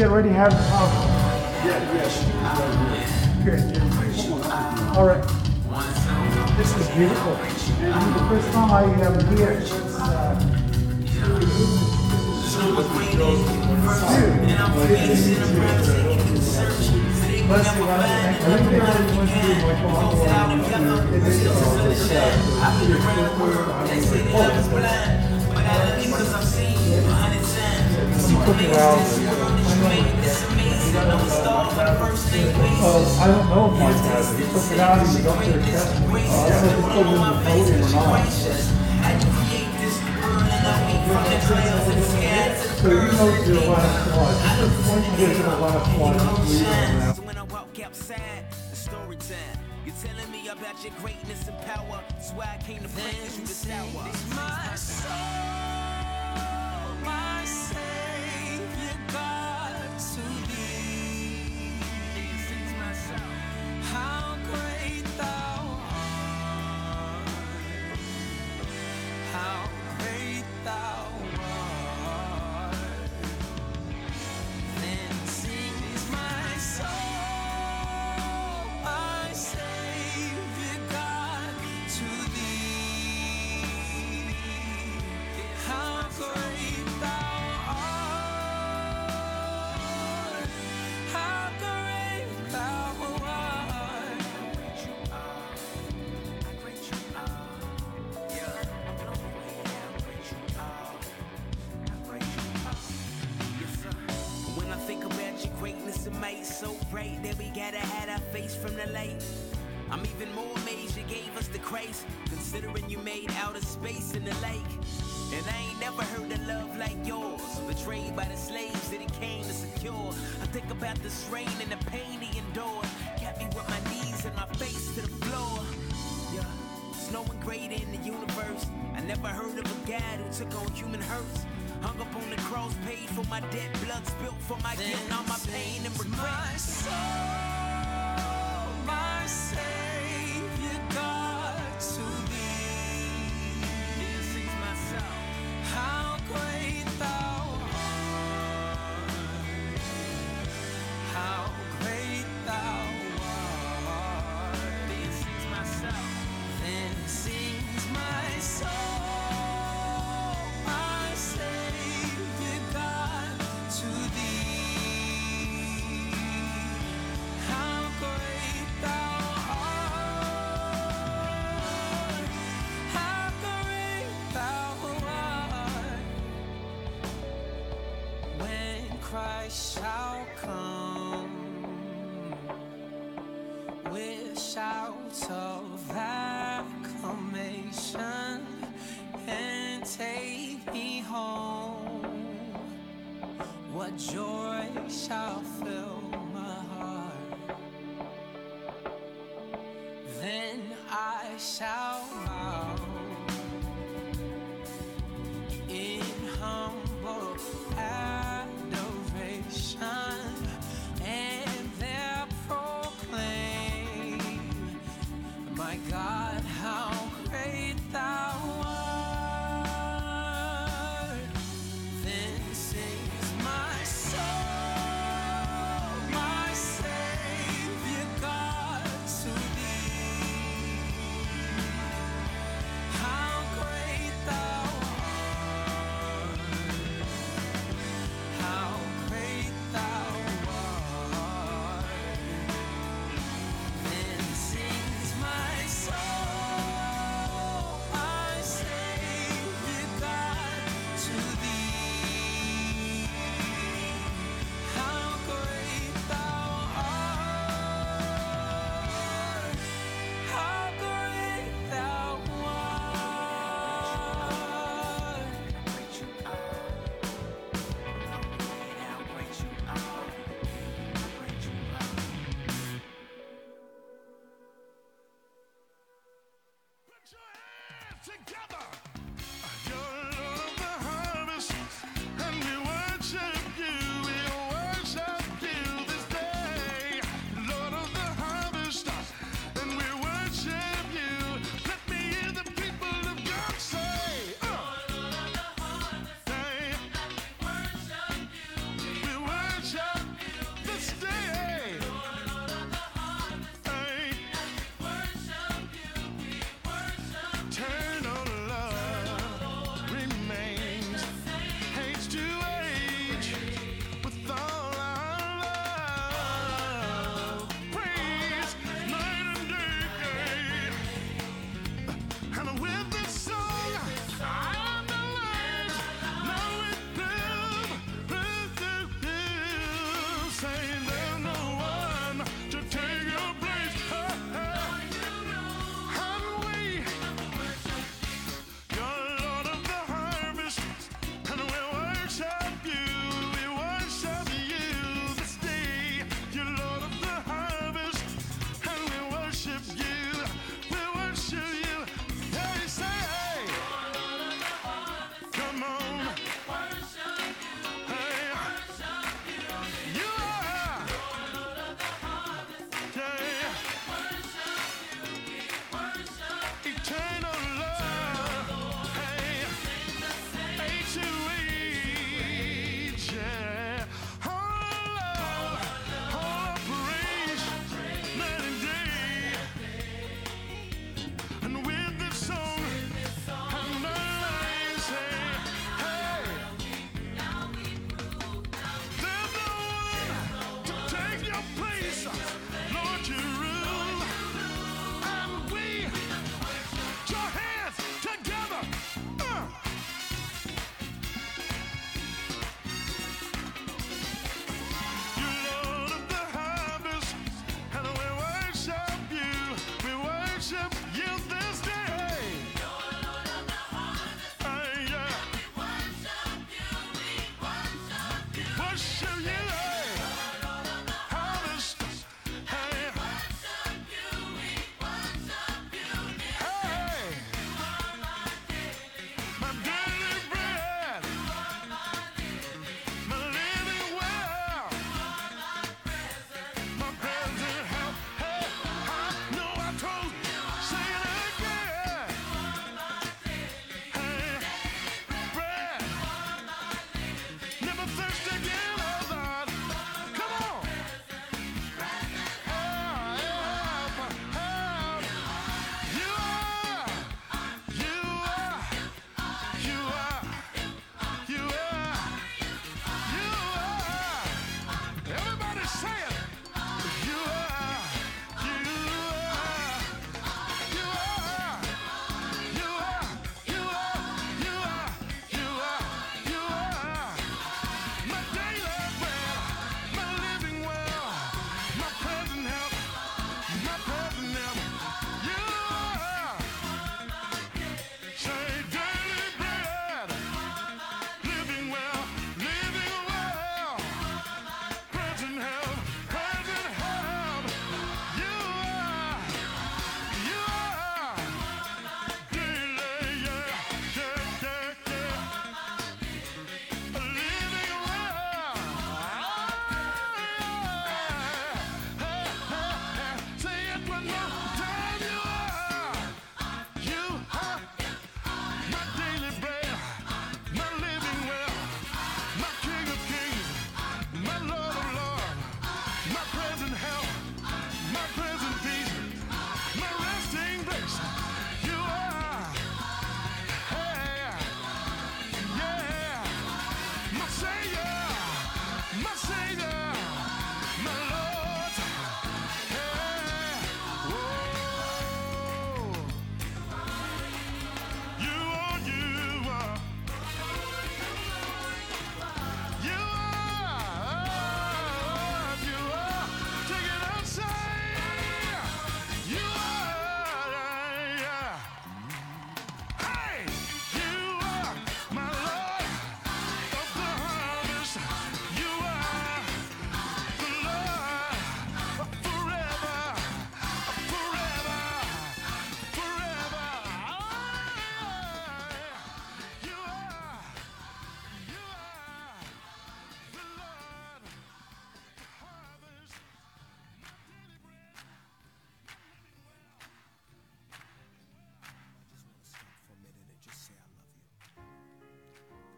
you already have. Yeah. Yeah, Good. All right. This is beautiful. And the first time I am here, it's. Uh, I've uh, I don't know if Mike has it. He took it out, he dumped it in the. Uh, I don't know if it's still in the folder or not. So you know your last one. Get to the last one, Your greatness and power, so I came to break you this hour. My soul, my soul. 好诡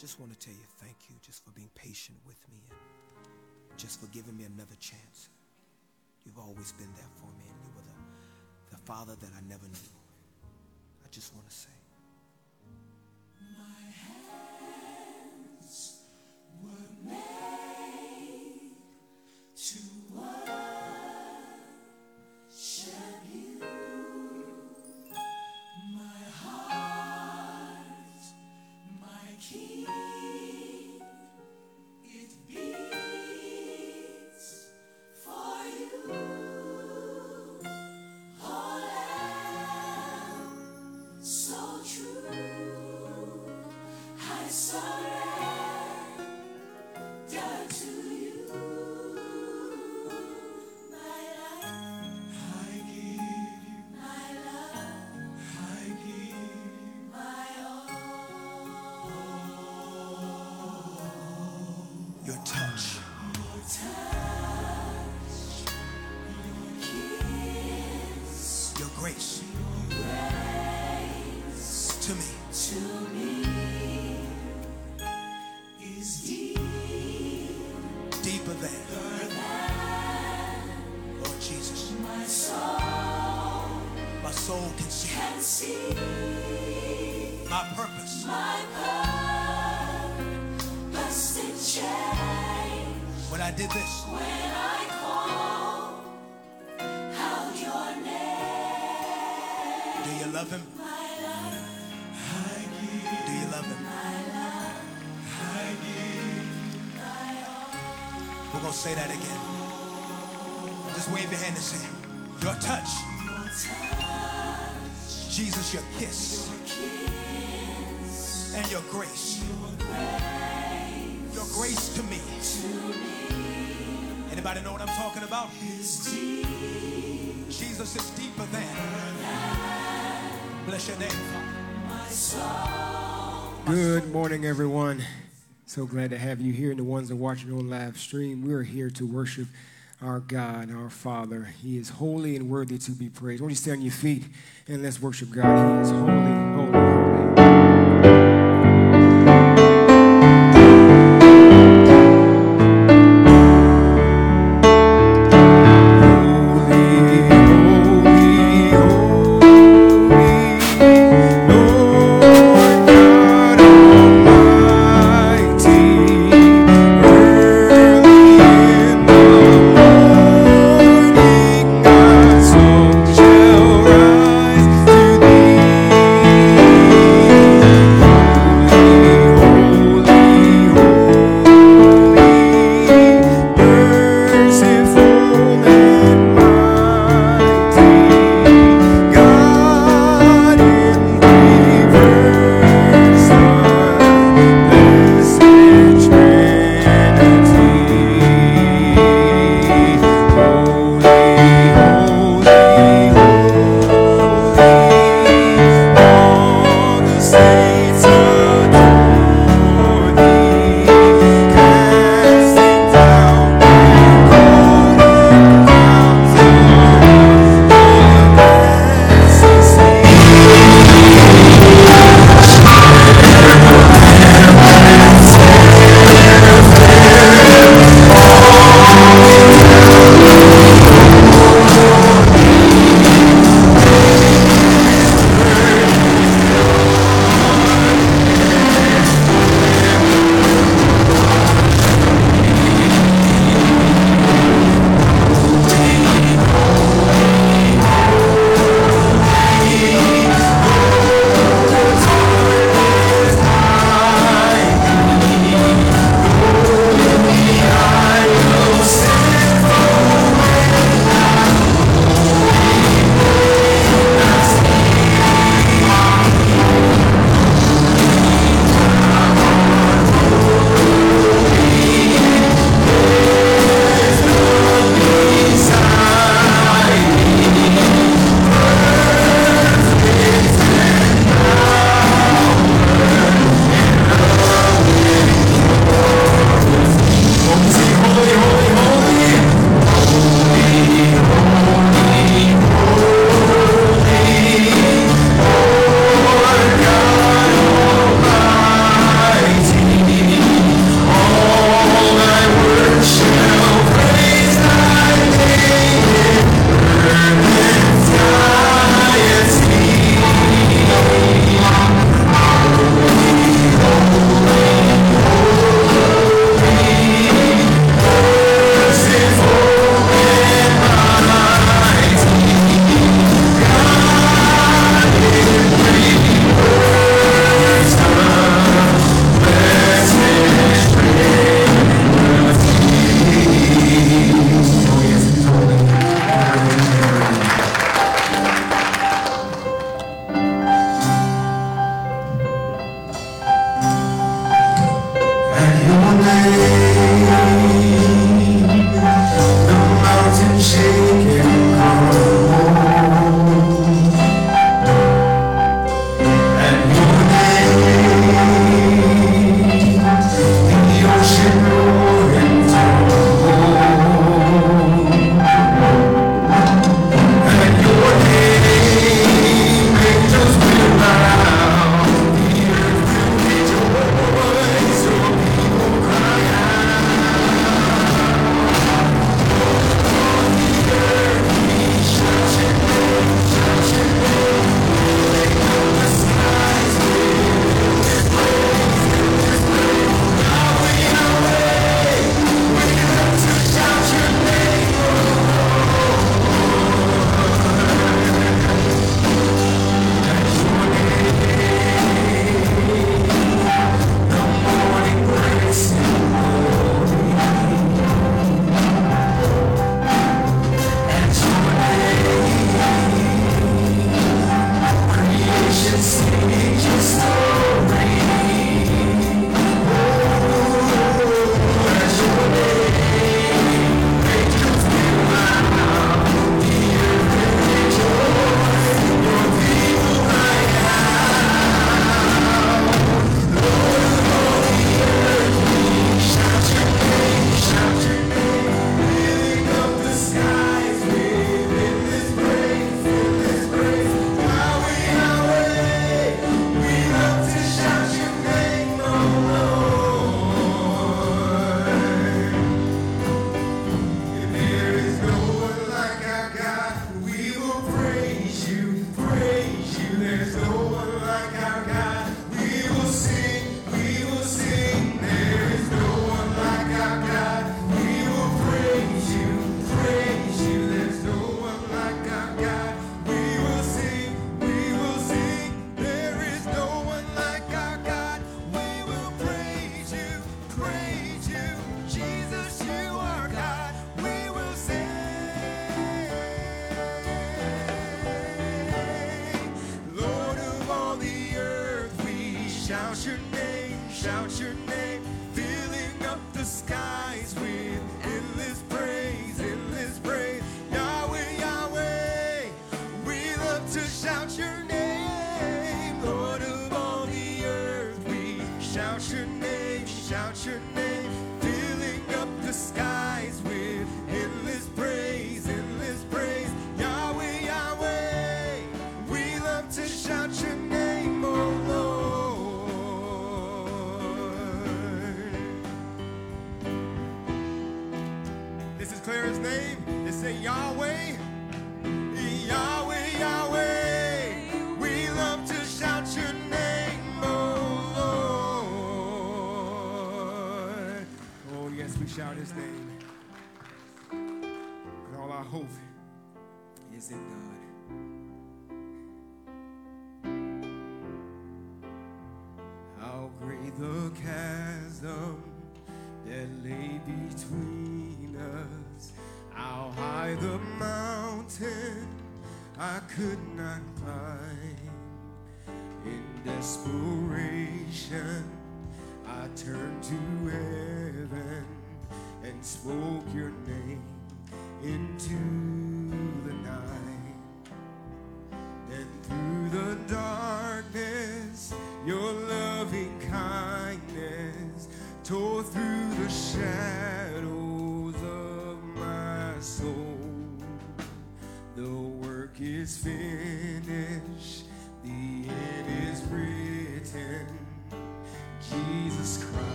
just want to tell you thank you just for being patient with me and just for giving me another chance. You've always been there for me, and you were the, the father that I never knew. I just want to say. Did this, when I call out your name. do you love him? Do you love him? We're to say that again. Just wave your hand and say, Your touch, Your touch, Jesus, your kiss, kiss, and your grace Anybody know what I'm talking about? is deep. Jesus is deeper than. Bless your name, Father. My soul. Good morning, everyone. So glad to have you here and the ones that are watching on live stream. We're here to worship our God, our Father. He is holy and worthy to be praised. Won't you stay on your feet and let's worship God? He is holy, holy,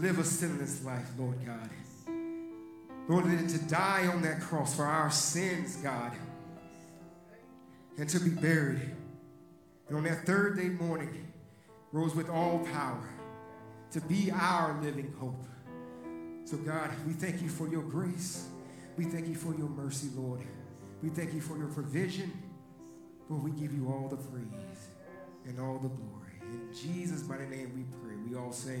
live a sinless life, Lord God. Lord, to die on that cross for our sins, God, and to be buried. And on that third day morning, rose with all power to be our living hope. So, God, we thank you for your grace. We thank you for your mercy, Lord. We thank you for your provision. Lord, we give you all the praise and all the glory. In Jesus' mighty name we pray. We all say,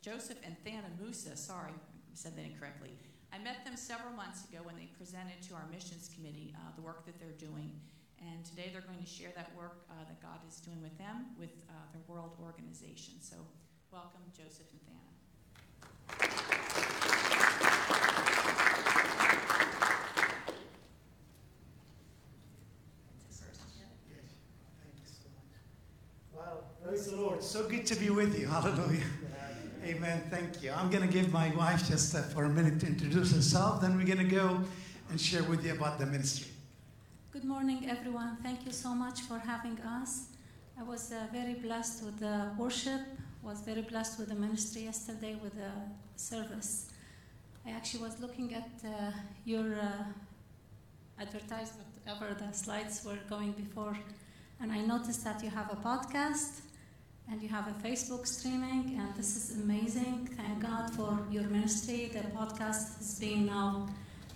Joseph and Thana Musa. Sorry, I said that incorrectly. I met them several months ago when they presented to our Missions Committee uh, the work that they're doing, and today they're going to share that work uh, that God is doing with them with uh, their world organization. So, welcome, Joseph and Thana. Praise the Lord. So good to be with you. Hallelujah. Amen. Thank you. I'm going to give my wife just uh, for a minute to introduce herself. Then we're going to go and share with you about the ministry. Good morning, everyone. Thank you so much for having us. I was uh, very blessed with the worship. Was very blessed with the ministry yesterday with the service. I actually was looking at uh, your uh, advertisement, whatever the slides were going before, and I noticed that you have a podcast and you have a Facebook streaming, and this is amazing. Thank God for your ministry. The podcast has been now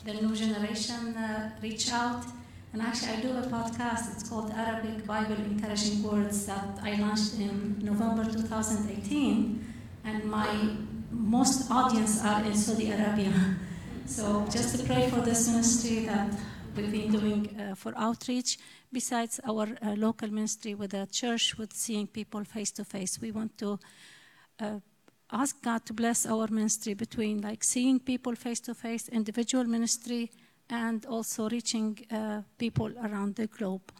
the new generation uh, reach out. And actually, I do a podcast. It's called Arabic Bible Encouraging Words that I launched in November 2018. And my most audience are in Saudi Arabia. So just to pray for this ministry that we've been doing uh, for outreach, besides our uh, local ministry with the church, with seeing people face to face. We want to uh, ask God to bless our ministry between like seeing people face to face, individual ministry, and also reaching uh, people around the globe.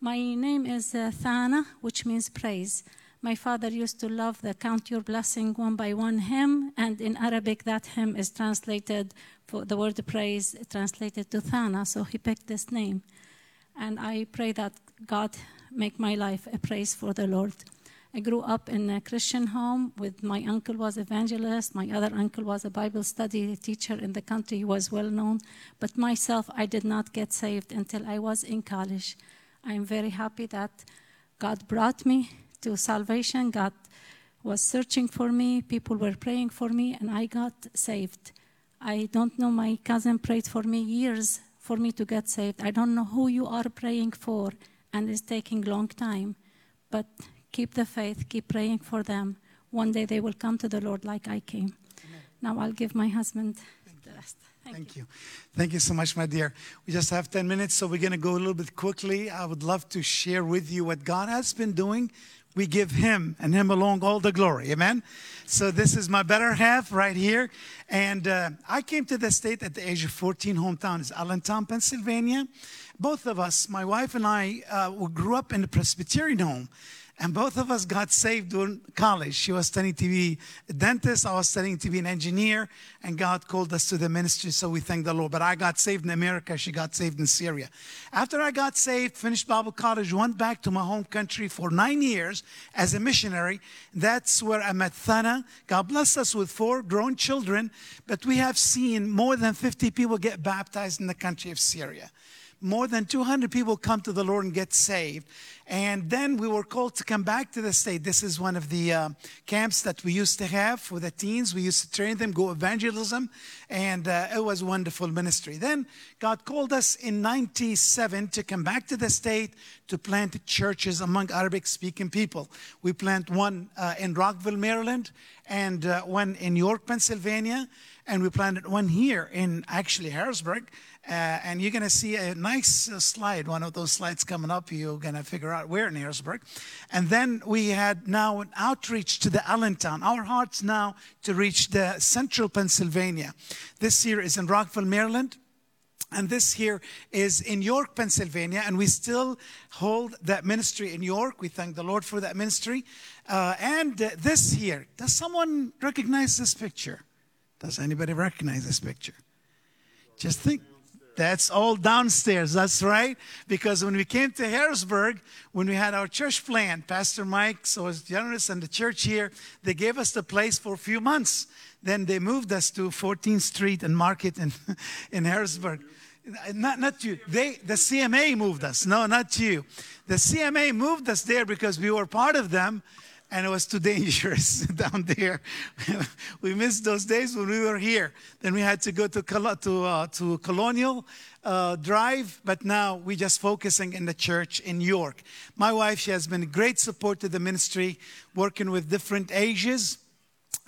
My name is uh, Thana, which means praise. My father used to love the Count Your Blessing one by one hymn, and in Arabic, that hymn is translated for the word praise, translated to Thana, so he picked this name. And I pray that God make my life a praise for the Lord. I grew up in a Christian home with my uncle was evangelist, my other uncle was a Bible study teacher in the country, he was well known, but myself I did not get saved until I was in college. I am very happy that God brought me to salvation. God was searching for me, people were praying for me and I got saved. I don't know my cousin prayed for me years for me to get saved. I don't know who you are praying for and it's taking long time, but keep the faith, keep praying for them. One day they will come to the Lord like I came. Now I'll give my husband the rest. Thank, Thank you. Thank you so much, my dear. We just have 10 minutes, so we're going to go a little bit quickly. I would love to share with you what God has been doing. We give Him and Him alone all the glory. Amen. So, this is my better half right here. And uh, I came to the state at the age of 14. Hometown is Allentown, Pennsylvania. Both of us, my wife and I, uh, grew up in a Presbyterian home. And both of us got saved during college. She was studying to be a dentist. I was studying to be an engineer. And God called us to the ministry, so we thank the Lord. But I got saved in America. She got saved in Syria. After I got saved, finished Bible college, went back to my home country for nine years as a missionary. That's where I met Thana. God blessed us with four grown children. But we have seen more than 50 people get baptized in the country of Syria more than 200 people come to the Lord and get saved. And then we were called to come back to the state. This is one of the uh, camps that we used to have for the teens. We used to train them, go evangelism, and uh, it was wonderful ministry. Then God called us in 97 to come back to the state to plant churches among Arabic speaking people. We plant one uh, in Rockville, Maryland, and uh, one in York, Pennsylvania. And we planted one here in actually Harrisburg. Uh, and you're going to see a nice uh, slide, one of those slides coming up. You're going to figure out where in Harrisburg. And then we had now an outreach to the Allentown. Our heart's now to reach the central Pennsylvania. This year is in Rockville, Maryland. And this here is in York, Pennsylvania, and we still hold that ministry in York. We thank the Lord for that ministry. Uh, and uh, this here, does someone recognize this picture? Does anybody recognize this picture? Just think. That's all downstairs. That's right. Because when we came to Harrisburg, when we had our church plan, Pastor Mike so was generous and the church here, they gave us the place for a few months. Then they moved us to 14th Street and Market in, in Harrisburg. Not, not you. They, the CMA moved us. No, not you. The CMA moved us there because we were part of them and it was too dangerous down there. we missed those days when we were here. Then we had to go to, to, uh, to Colonial uh, Drive, but now we're just focusing in the church in York. My wife, she has been great support to the ministry, working with different ages.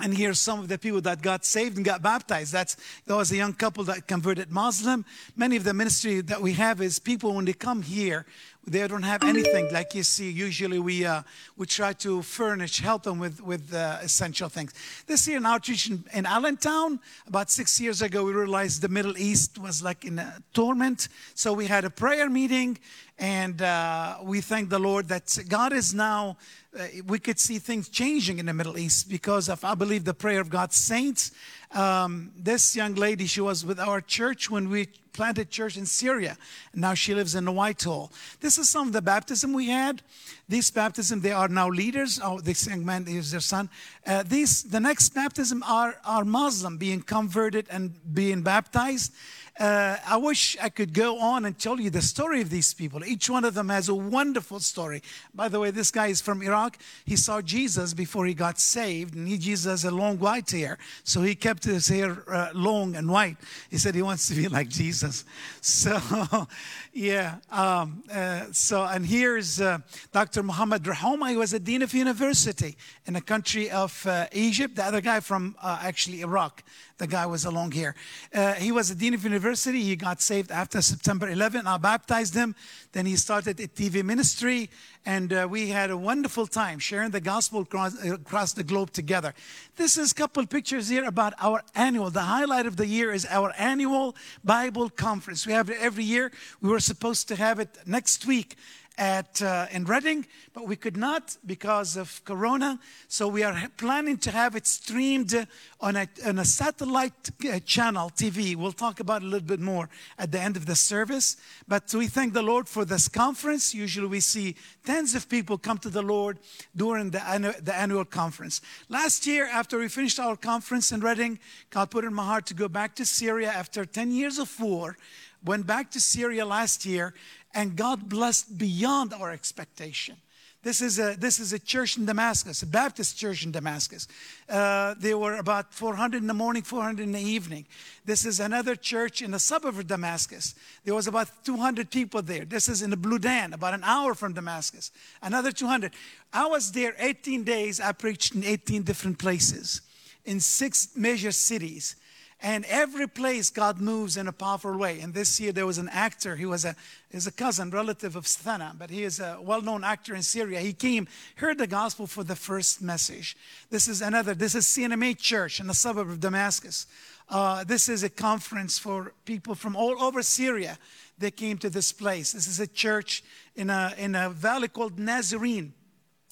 And here's some of the people that got saved and got baptized. That's there was a young couple that converted Muslim. Many of the ministry that we have is people when they come here, they don't have anything. Like you see usually we uh, we try to furnish help them with with uh, essential things. This year in outreach in, in, allentown about six years ago we realized the middle east was like in a torment. So we had a prayer meeting and uh, we thank the lord that god is now uh, we could see things changing in the middle east because of i believe the prayer of god's saints um, this young lady she was with our church when we planted church in Syria. Now she lives in Whitehall. This is some of the baptism we had. These baptism, they are now leaders. Oh, this young man is their son. Uh, these, the next baptism are, are Muslim being converted and being baptized. Uh, I wish I could go on and tell you the story of these people. Each one of them has a wonderful story. By the way, this guy is from Iraq. He saw Jesus before he got saved, and he, Jesus has a long white hair, so he kept his hair uh, long and white. He said he wants to be like Jesus. So, yeah. Um, uh, so, and here's uh, Dr. Muhammad Rahoma. He was a dean of university in the country of uh, Egypt. The other guy from uh, actually Iraq. The guy was along here. Uh, he was a dean of university. He got saved after September 11. I baptized him. Then he started a TV ministry, and uh, we had a wonderful time sharing the gospel across, across the globe together. This is a couple pictures here about our annual. The highlight of the year is our annual Bible conference. We have it every year. We were supposed to have it next week at uh, in Reading, but we could not because of Corona. So we are planning to have it streamed on a, on a satellite uh, channel TV. We'll talk about it a little bit more at the end of the service. But we thank the Lord for this conference. Usually we see tens of people come to the Lord during the, annu- the annual conference. Last year, after we finished our conference in Reading, God put in my heart to go back to Syria after 10 years of war. Went back to Syria last year and God blessed beyond our expectation. This is a, this is a church in Damascus, a Baptist church in Damascus. Uh, there were about 400 in the morning, 400 in the evening. This is another church in the suburb of Damascus. There was about 200 people there. This is in the Bloudan, about an hour from Damascus. Another 200. I was there 18 days. I preached in 18 different places in six major cities. And every place God moves in a powerful way. And this year there was an actor, he was a, is a cousin, relative of Thana, but he is a well known actor in Syria. He came, heard the gospel for the first message. This is another, this is CNMA Church in the suburb of Damascus. Uh, this is a conference for people from all over Syria. They came to this place. This is a church in a, in a valley called Nazarene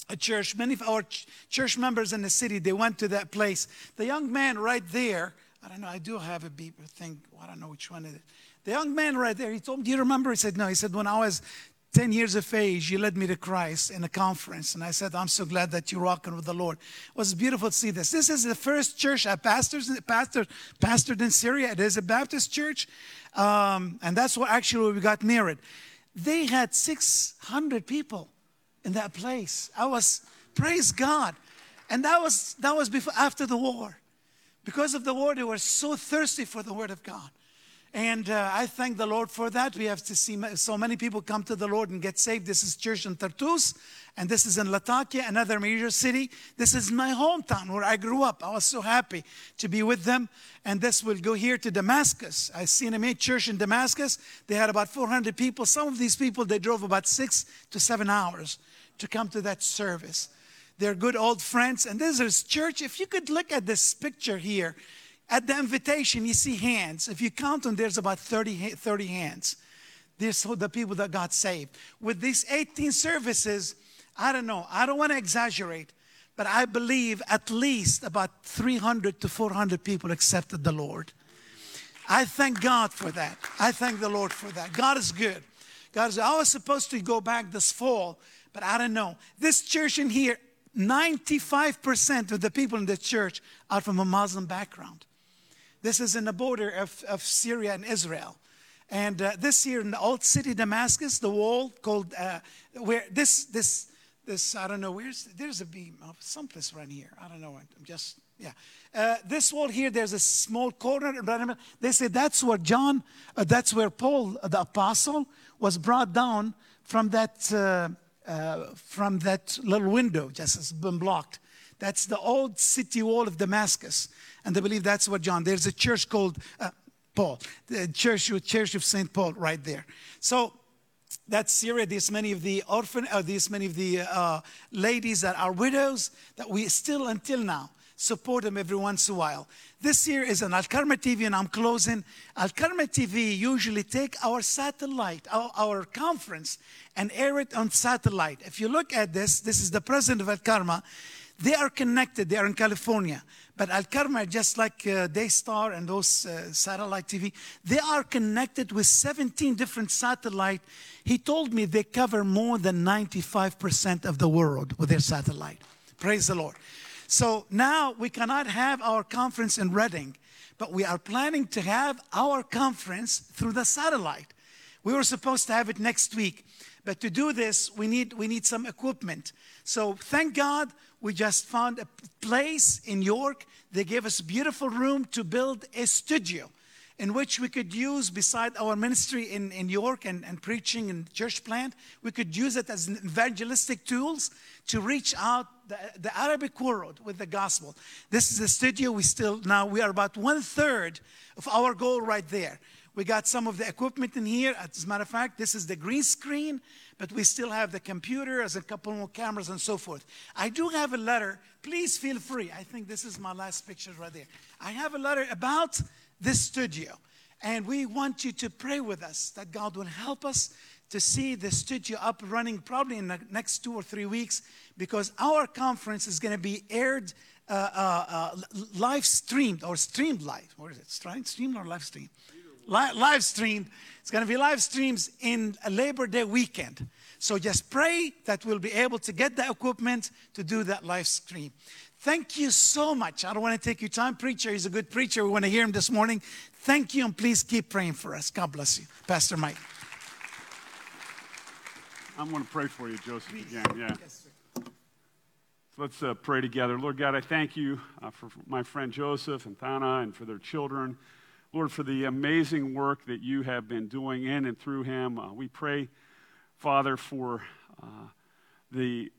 a church. Many of our ch- church members in the city, they went to that place. The young man right there, I don't know, I do have a beep thing. I don't know which one it is. The young man right there, he told me, Do you remember? He said, No. He said, When I was 10 years of age, you led me to Christ in a conference. And I said, I'm so glad that you're walking with the Lord. It was beautiful to see this. This is the first church I pastors, pastor, pastored in Syria. It is a Baptist church. Um, and that's where actually we got married. They had 600 people in that place. I was, praise God. And that was, that was before, after the war. Because of the word, they were so thirsty for the Word of God. And uh, I thank the Lord for that. We have to see so many people come to the Lord and get saved. This is church in Tartus, and this is in Latakia, another major city. This is my hometown where I grew up. I was so happy to be with them. And this will go here to Damascus. I seen a main church in Damascus. They had about 400 people. Some of these people, they drove about six to seven hours to come to that service. They're good old friends. And this is church. If you could look at this picture here, at the invitation, you see hands. If you count them, there's about 30, 30 hands. These are the people that got saved. With these 18 services, I don't know, I don't want to exaggerate, but I believe at least about 300 to 400 people accepted the Lord. I thank God for that. I thank the Lord for that. God is good. God is, I was supposed to go back this fall, but I don't know. This church in here, 95% of the people in the church are from a Muslim background. This is in the border of, of Syria and Israel. And uh, this here in the old city Damascus, the wall called uh, where this this this I don't know where's there's a beam of someplace around here. I don't know. I'm just yeah. Uh, this wall here, there's a small corner. They say that's where John, uh, that's where Paul, uh, the apostle, was brought down from that uh, from that little window, just has been blocked. That's the old city wall of Damascus, and they believe that's what John. There's a church called uh, Paul, the church, church of Saint Paul, right there. So that's Syria. There's many of the orphan, uh, there's many of the uh, ladies that are widows that we still until now support them every once in a while. This year is an Al Karma TV, and I'm closing. Al Karma TV usually take our satellite, our, our conference, and air it on satellite. If you look at this, this is the president of Al Karma. They are connected. They are in California. But Al Karma, just like uh, Daystar and those uh, satellite TV, they are connected with 17 different satellite. He told me they cover more than 95% of the world with their satellite. Praise the Lord. So now we cannot have our conference in Reading, but we are planning to have our conference through the satellite. We were supposed to have it next week, but to do this, we need, we need some equipment. So thank God we just found a place in York. They gave us a beautiful room to build a studio in which we could use, beside our ministry in, in York and, and preaching and church plant, we could use it as evangelistic tools to reach out the, the Arabic world with the gospel. This is a studio. We still now we are about one third of our goal right there. We got some of the equipment in here. As a matter of fact, this is the green screen, but we still have the computer as a couple more cameras and so forth. I do have a letter. Please feel free. I think this is my last picture right there. I have a letter about this studio, and we want you to pray with us that God will help us to see the studio up running probably in the next two or three weeks because our conference is going to be aired uh, uh, uh, live streamed or streamed live. What is it? Streamed, or live streamed? Li- live streamed. It's going to be live streams in Labor Day weekend. So just pray that we'll be able to get the equipment to do that live stream. Thank you so much. I don't want to take your time. Preacher, he's a good preacher. We want to hear him this morning. Thank you, and please keep praying for us. God bless you. Pastor Mike. I'm going to pray for you, Joseph, again. Yeah. So let's uh, pray together. Lord God, I thank you uh, for my friend Joseph and Thana and for their children. Lord, for the amazing work that you have been doing in and through him. Uh, we pray, Father, for uh, the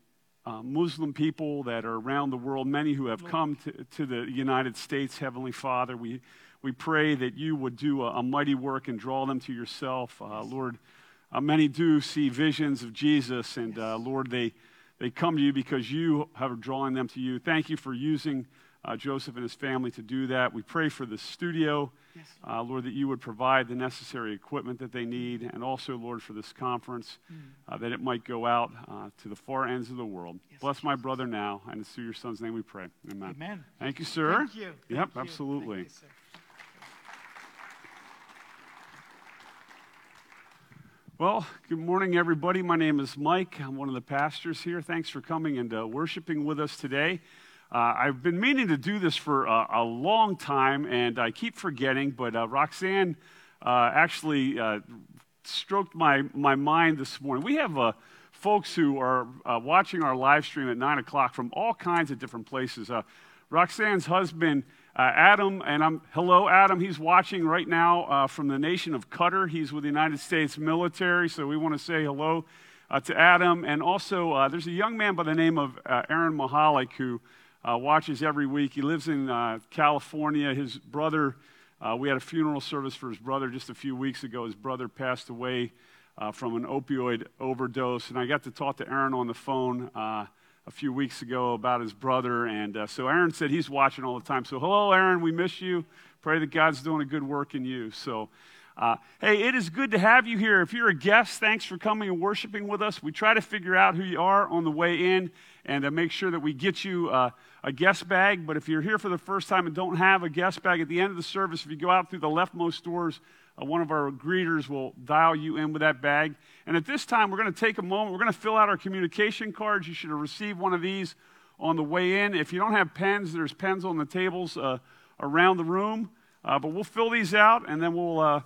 uh, Muslim people that are around the world, many who have come to, to the United States, Heavenly Father. We, we pray that you would do a, a mighty work and draw them to yourself. Uh, Lord, uh, many do see visions of Jesus, and uh, Lord, they, they come to you because you have drawing them to you. Thank you for using uh, Joseph and his family to do that. We pray for the studio, uh, Lord, that you would provide the necessary equipment that they need, and also, Lord, for this conference, uh, that it might go out uh, to the far ends of the world. Bless my brother now, and it's through your son's name we pray. Amen. Amen. Thank you, sir. Thank you. Yep, Thank you. absolutely. You, sir. Well, good morning, everybody. My name is Mike. I'm one of the pastors here. Thanks for coming and uh, worshiping with us today. Uh, I've been meaning to do this for uh, a long time, and I keep forgetting, but uh, Roxanne uh, actually uh, stroked my, my mind this morning. We have folks who are watching our live stream at 9 o'clock from all kinds of different places. Roxanne's husband Adam, and I'm hello, Adam. He's watching right now from the nation of Qatar. He's with the United States military, so we want to say hello to Adam. And also, there's a young man by the name of Aaron Mahalik who uh, watches every week. He lives in California. His brother, we had a funeral service for his brother just a few weeks ago. His brother passed away from an opioid overdose, and I got to talk to Aaron on the phone a few weeks ago about his brother. And uh, so Aaron said he's watching all the time. So, hello, Aaron. We miss you. Pray that God's doing a good work in you. So, uh, hey, it is good to have you here. If you're a guest, thanks for coming and worshiping with us. We try to figure out who you are on the way in and uh, make sure that we get you uh, a guest bag. But if you're here for the first time and don't have a guest bag, at the end of the service, if you go out through the leftmost doors, uh, one of our greeters will dial you in with that bag. And at this time, we're going to take a moment. We're going to fill out our communication cards. You should have received one of these on the way in. If you don't have pens, there's pens on the tables uh, around the room. Uh, but we'll fill these out and then we'll uh,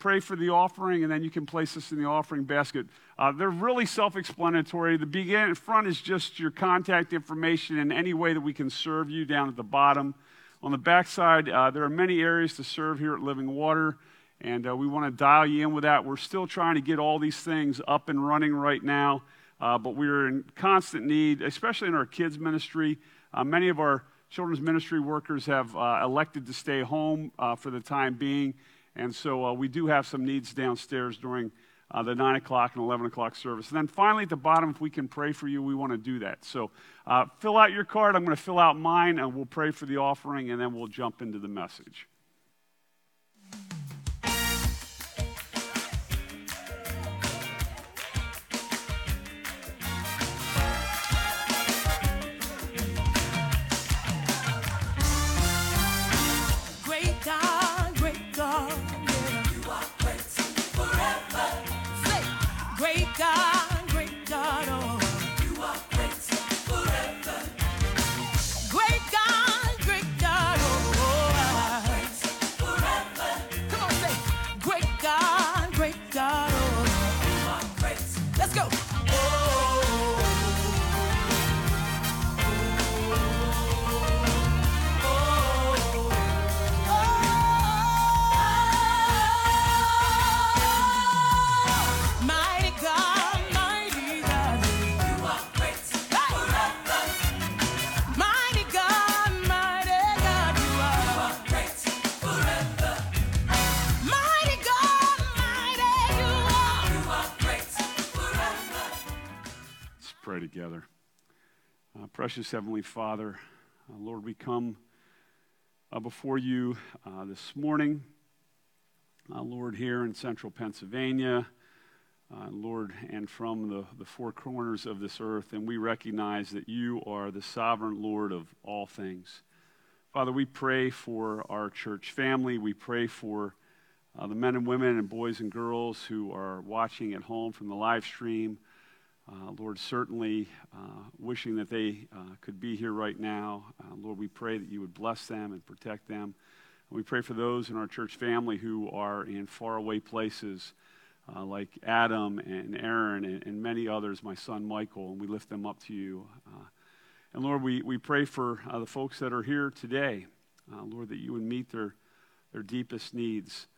pray for the offering, and then you can place this in the offering basket. Uh, they're really self explanatory. The begin front is just your contact information and any way that we can serve you down at the bottom. On the back side, uh, there are many areas to serve here at Living Water. And uh, we want to dial you in with that. We're still trying to get all these things up and running right now, uh, but we're in constant need, especially in our kids' ministry. Uh, many of our children's ministry workers have uh, elected to stay home for the time being, and so uh, we do have some needs downstairs during the 9 o'clock and 11 o'clock service. And then finally, at the bottom, if we can pray for you, we want to do that. So fill out your card. I'm going to fill out mine, and we'll pray for the offering, and then we'll jump into the message. Precious Heavenly Father, uh, Lord, we come uh, before you uh, this morning, uh, Lord, here in central Pennsylvania, uh, Lord, and from the, the four corners of this earth, and we recognize that you are the sovereign Lord of all things. Father, we pray for our church family. We pray for uh, the men and women and boys and girls who are watching at home from the live stream. Uh, Lord, certainly uh, wishing that they uh, could be here right now. Uh, Lord, we pray that you would bless them and protect them. And we pray for those in our church family who are in faraway places, uh, like Adam and Aaron and, and, many others, my son Michael, and we lift them up to you. Uh, and Lord, we, we pray for the folks that are here today, Lord, that you would meet their, their deepest needs.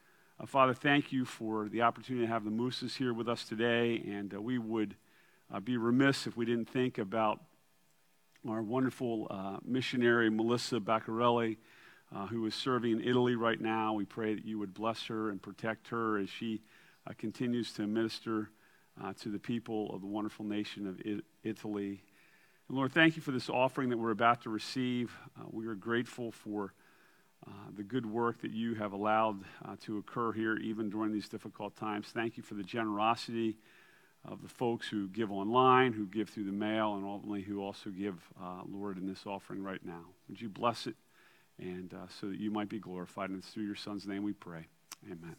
Father, thank you for the opportunity to have the Mooses here with us today, and we would uh, be remiss if we didn't think about our wonderful uh, missionary, Melissa Baccarelli, uh, who is serving in Italy right now. We pray that you would bless her and protect her as she uh, continues to minister uh, to the people of the wonderful nation of I- Italy. And Lord, thank you for this offering that we're about to receive. Uh, we are grateful for the good work that you have allowed to occur here, even during these difficult times. Thank you for the generosity of the folks who give online, who give through the mail, and ultimately who also give, uh, Lord, in this offering right now. Would you bless it and uh, so that you might be glorified? And it's through your Son's name we pray. Amen.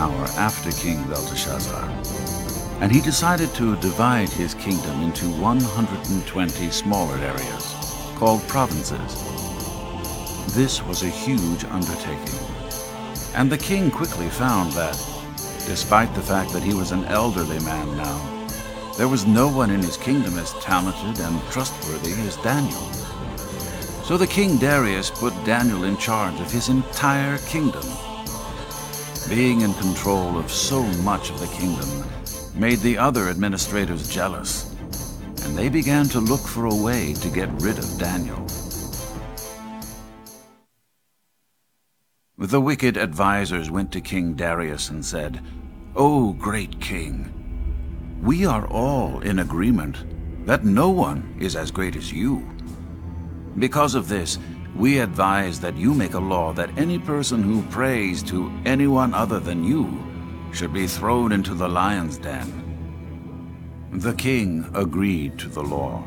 Power after King Belteshazzar, and he decided to divide his kingdom into 120 smaller areas called provinces. This was a huge undertaking, and the king quickly found that, despite the fact that he was an elderly man now, there was no one in his kingdom as talented and trustworthy as Daniel. So the king Darius put Daniel in charge of his entire kingdom. Being in control of so much of the kingdom made the other administrators jealous, and they began to look for a way to get rid of Daniel. The wicked advisers went to King Darius and said, O great king, we are all in agreement that no one is as great as you. Because of this, we advise that you make a law that any person who prays to anyone other than you should be thrown into the lion's den. The king agreed to the law.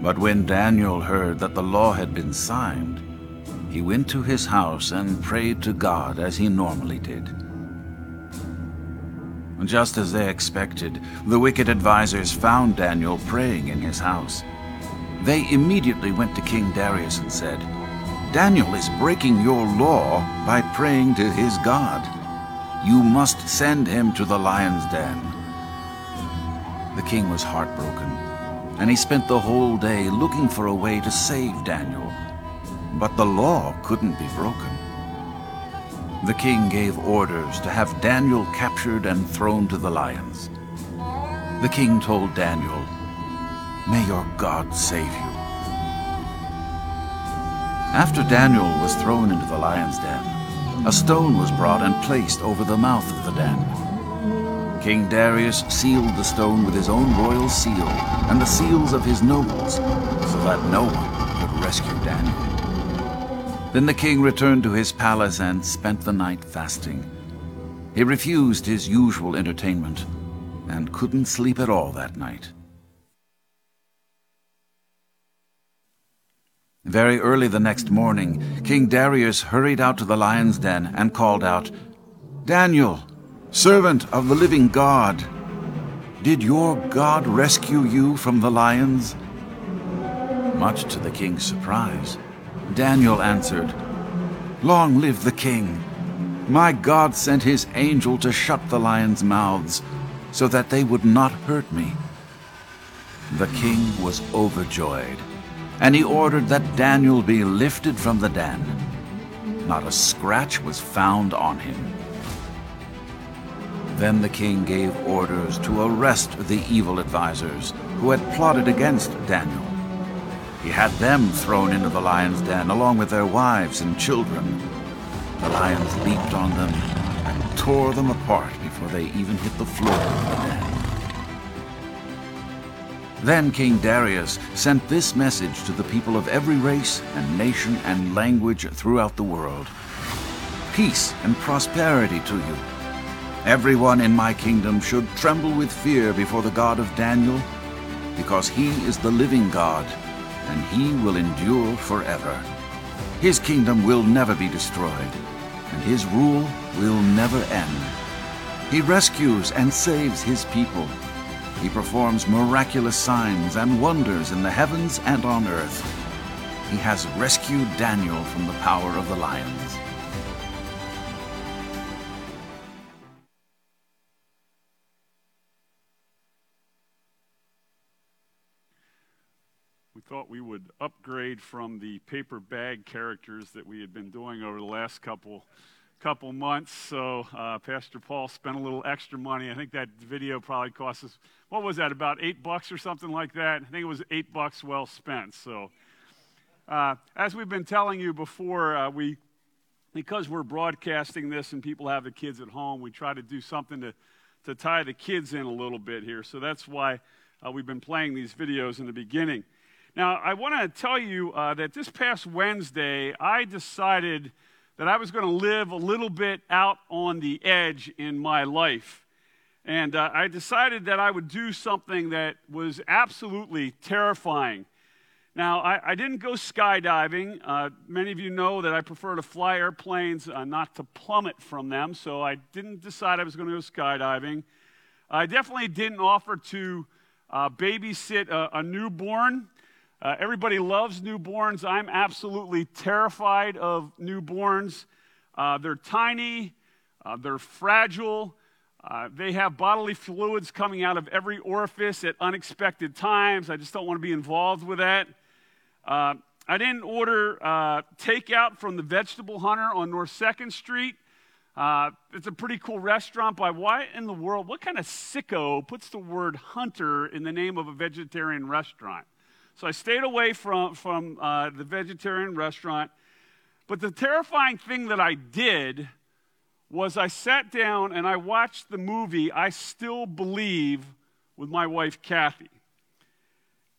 But when Daniel heard that the law had been signed, he went to his house and prayed to God as he normally did. Just as they expected, the wicked advisers found Daniel praying in his house. They immediately went to King Darius and said, Daniel is breaking your law by praying to his God. You must send him to the lion's den. The king was heartbroken, and he spent the whole day looking for a way to save Daniel. But the law couldn't be broken. The king gave orders to have Daniel captured and thrown to the lions. The king told Daniel, May your God save you. After Daniel was thrown into the lion's den, a stone was brought and placed over the mouth of the den. King Darius sealed the stone with his own royal seal and the seals of his nobles, so that no one could rescue Daniel. Then the king returned to his palace and spent the night fasting. He refused his usual entertainment and couldn't sleep at all that night. Very early the next morning, King Darius hurried out to the lion's den and called out, Daniel, servant of the living God, did your God rescue you from the lions? Much to the king's surprise, Daniel answered, Long live the king! My God sent his angel to shut the lions' mouths so that they would not hurt me. The king was overjoyed, and he ordered that Daniel be lifted from the den. Not a scratch was found on him. Then the king gave orders to arrest the evil advisers who had plotted against Daniel. He had them thrown into the lion's den along with their wives and children. The lions leaped on them and tore them apart before they even hit the floor of the den. Then King Darius sent this message to the people of every race and nation and language throughout the world Peace and prosperity to you. Everyone in my kingdom should tremble with fear before the God of Daniel, because he is the living God and he will endure forever. His kingdom will never be destroyed, and his rule will never end. He rescues and saves his people. He performs miraculous signs and wonders in the heavens and on earth. He has rescued Daniel from the power of the lions. We thought we would upgrade from the paper bag characters that we had been doing over the last couple couple months. So uh, Pastor Paul spent a little extra money. I think that video probably cost us what was that about eight bucks or something like that. I think it was eight bucks well spent. So uh, as we've been telling you before, uh, we because we're broadcasting this and people have the kids at home, we try to do something to to tie the kids in a little bit here. So that's why uh, we've been playing these videos in the beginning. Now, I want to tell you uh, that this past Wednesday, I decided that I was going to live a little bit out on the edge in my life. And uh, I decided that I would do something that was absolutely terrifying. Now, I, I didn't go skydiving. Uh, many of you know that I prefer to fly airplanes, uh, not to plummet from them, so I didn't decide I was going to go skydiving. I definitely didn't offer to uh, babysit a, a newborn. Uh, everybody loves newborns. I'm absolutely terrified of newborns. Uh, they're tiny, uh, they're fragile. Uh, they have bodily fluids coming out of every orifice at unexpected times. I just don't want to be involved with that. Uh, I didn't order uh, takeout from the Vegetable Hunter on North 2nd Street. It's a pretty cool restaurant, but why in the world, what kind of sicko puts the word hunter in the name of a vegetarian restaurant? So I stayed away from, from uh, the vegetarian restaurant. But the terrifying thing that I did was I sat down and I watched the movie I Still Believe with my wife, Kathy.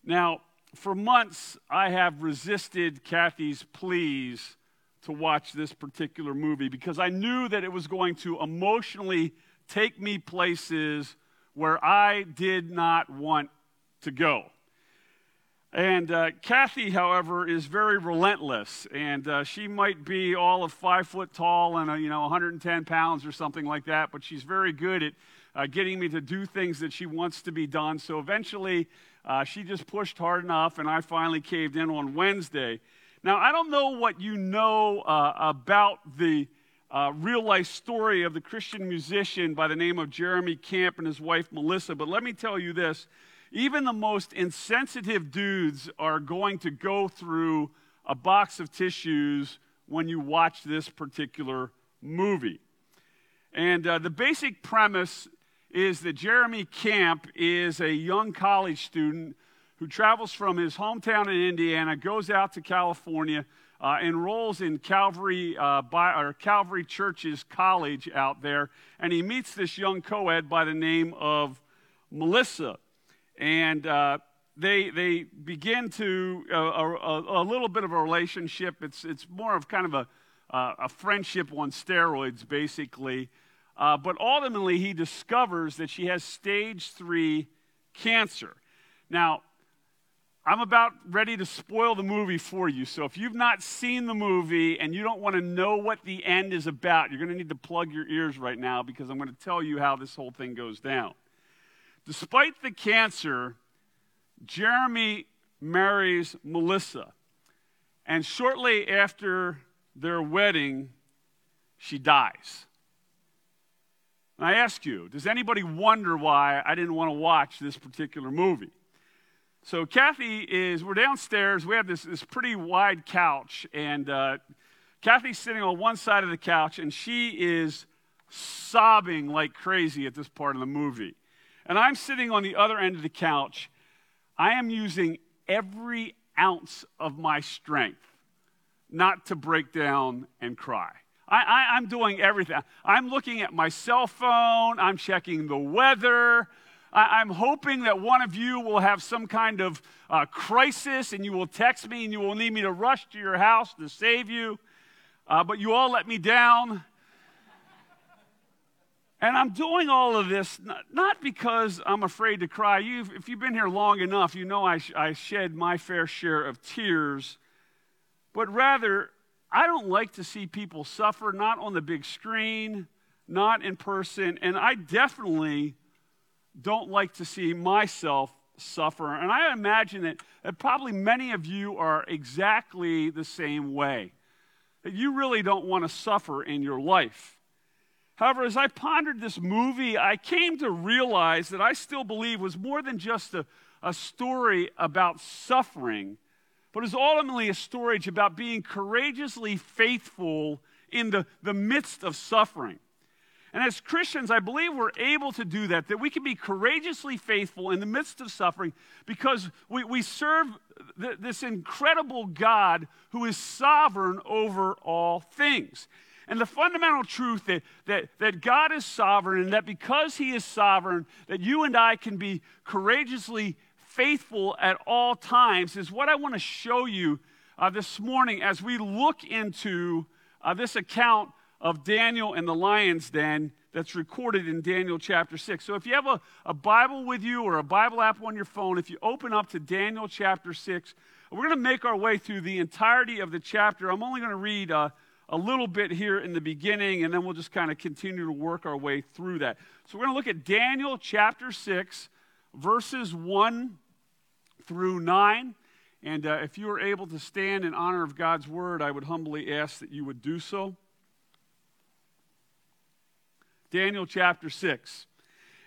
Now, for months, I have resisted Kathy's pleas to watch this particular movie because I knew that it was going to emotionally take me places where I did not want to go. And uh, Kathy, however, is very relentless, and uh, she might be all of five foot tall and uh, you know 110 pounds or something like that, but she's very good at uh, getting me to do things that she wants to be done. So eventually, uh, she just pushed hard enough, and I finally caved in on Wednesday. Now I don't know what you know uh, about the real life story of the Christian musician by the name of Jeremy Camp and his wife Melissa, but let me tell you this. Even the most insensitive dudes are going to go through a box of tissues when you watch this particular movie. And uh, the basic premise is that Jeremy Camp is a young college student who travels from his hometown in Indiana, goes out to California, uh, enrolls in Calvary, uh, by, or Calvary Church's college out there, and he meets this young co ed by the name of Melissa and uh, they they begin to uh, a, a, little bit of a relationship. It's it's more of kind of a a friendship on steroids, basically. Uh, but ultimately, he discovers that she has stage three cancer. Now, I'm about ready to spoil the movie for you. So if you've not seen the movie and you don't want to know what the end is about, you're going to need to plug your ears right now because I'm going to tell you how this whole thing goes down. Despite the cancer, Jeremy marries Melissa. And shortly after their wedding, she dies. And I ask you, does anybody wonder why I didn't want to watch this particular movie? So, Kathy is, we're downstairs. We have this, this pretty wide couch, and uh, Kathy's sitting on one side of the couch, and she is sobbing like crazy at this part of the movie and I'm sitting on the other end of the couch, I am using every ounce of my strength not to break down and cry. I, am doing everything. I'm looking at my cell phone, I'm checking the weather. I, am hoping that one of you will have some kind of uh, crisis and you will text me and you will need me to rush to your house to save you. Uh, but you all let me down. And I'm doing all of this not because I'm afraid to cry. You've, if you've been here long enough, you know I, I shed my fair share of tears. But rather, I don't like to see people suffer, not on the big screen, not in person. And I definitely don't like to see myself suffer. And I imagine that, that probably many of you are exactly the same way. That you really don't want to suffer in your life. However, as I pondered this movie, I came to realize that I still believe was more than just a, a story about suffering, but is ultimately a story about being courageously faithful in the, the midst of suffering. And as Christians, I believe we're able to do that, that we can be courageously faithful in the midst of suffering because we, we serve th- this incredible God who is sovereign over all things. And the fundamental truth that, that, that God is sovereign and that because He is sovereign, that you and I can be courageously faithful at all times is what I want to show you uh, this morning as we look into uh, this account of Daniel and the lion's den that's recorded in Daniel chapter 6. So if you have a, a Bible with you or a Bible app on your phone, if you open up to Daniel chapter 6, We're going to make our way through the entirety of the chapter. I'm only going to read uh, a little bit here in the beginning, and then we'll just kind of continue to work our way through that. So we're going to look at Daniel chapter 6, verses 1 through 9. And uh, if you are able to stand in honor of God's word, I would humbly ask that you would do so. Daniel chapter 6.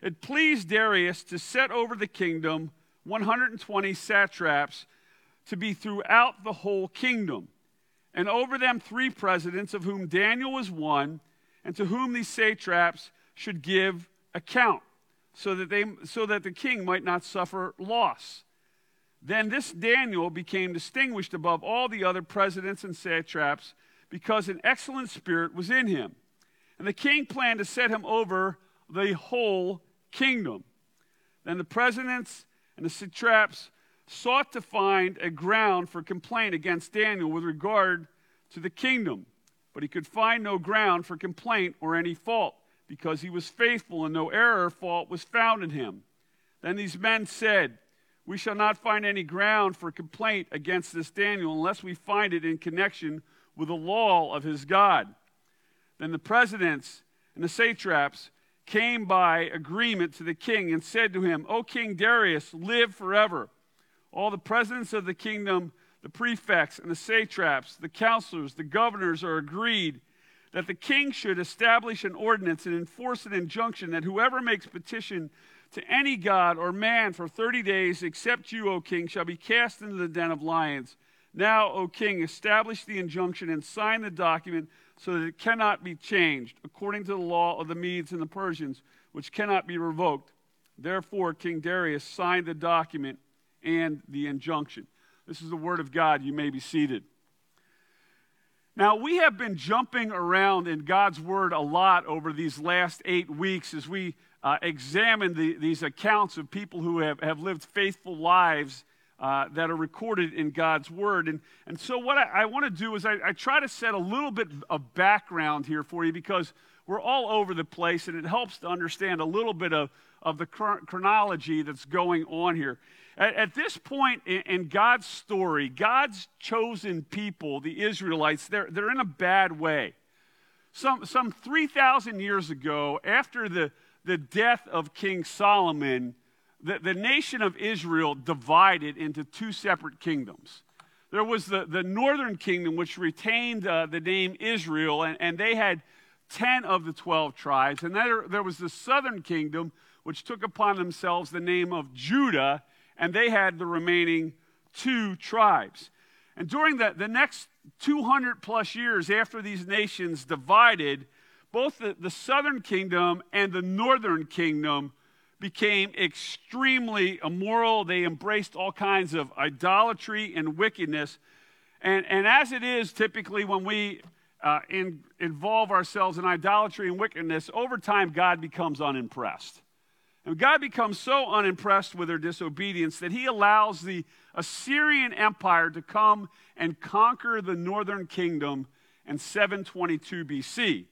It pleased Darius to set over the kingdom 120 satraps to be throughout the whole kingdom, and over them three presidents, of whom Daniel was one, and to whom these satraps should give account, so that, they, so that the king might not suffer loss. Then this Daniel became distinguished above all the other presidents and satraps because an excellent spirit was in him. And the king planned to set him over the whole kingdom. Then the presidents and the satraps sought to find a ground for complaint against Daniel with regard to the kingdom, but he could find no ground for complaint or any fault, because he was faithful and no error or fault was found in him. Then these men said, We shall not find any ground for complaint against this Daniel unless we find it in connection with the law of his God. Then the presidents and the satraps came by agreement to the king and said to him, O King Darius, live forever. All the presidents of the kingdom, the prefects and the satraps, the counselors, the governors are agreed that the king should establish an ordinance and enforce an injunction that whoever makes petition to any god or man for 30 days, except you, O king, shall be cast into the den of lions. Now, O king, establish the injunction and sign the document so that it cannot be changed, according to the law of the Medes and the Persians, which cannot be revoked. Therefore, King Darius signed the document and the injunction. This is the word of God. You may be seated. Now, we have been jumping around in God's word a lot over these last eight weeks as we uh, examine the, these accounts of people who have, have lived faithful lives uh, that are recorded in God's Word. And, and so, what I, I want to do is I, I, try to set a little bit of background here for you because we're all over the place and it helps to understand a little bit of, of the chronology that's going on here. At, at this point in, in, God's story, God's chosen people, the Israelites, they're, they're in a bad way. Some, some 3,000 years ago, after the, the death of King Solomon, the, the nation of Israel divided into two separate kingdoms. There was the, the northern kingdom, which retained uh, the name Israel, and, and they had 10 of the 12 tribes. And there, there was the southern kingdom, which took upon themselves the name of Judah, and they had the remaining two tribes. And during the, the next 200 plus years after these nations divided, both the, the southern kingdom and the northern kingdom became extremely immoral. They embraced all kinds of idolatry and wickedness. And, and as it is typically when we uh, in, involve ourselves in idolatry and wickedness, over time God becomes unimpressed. And God becomes so unimpressed with their disobedience that he allows the Assyrian Empire to come and conquer the northern kingdom in 722 BC.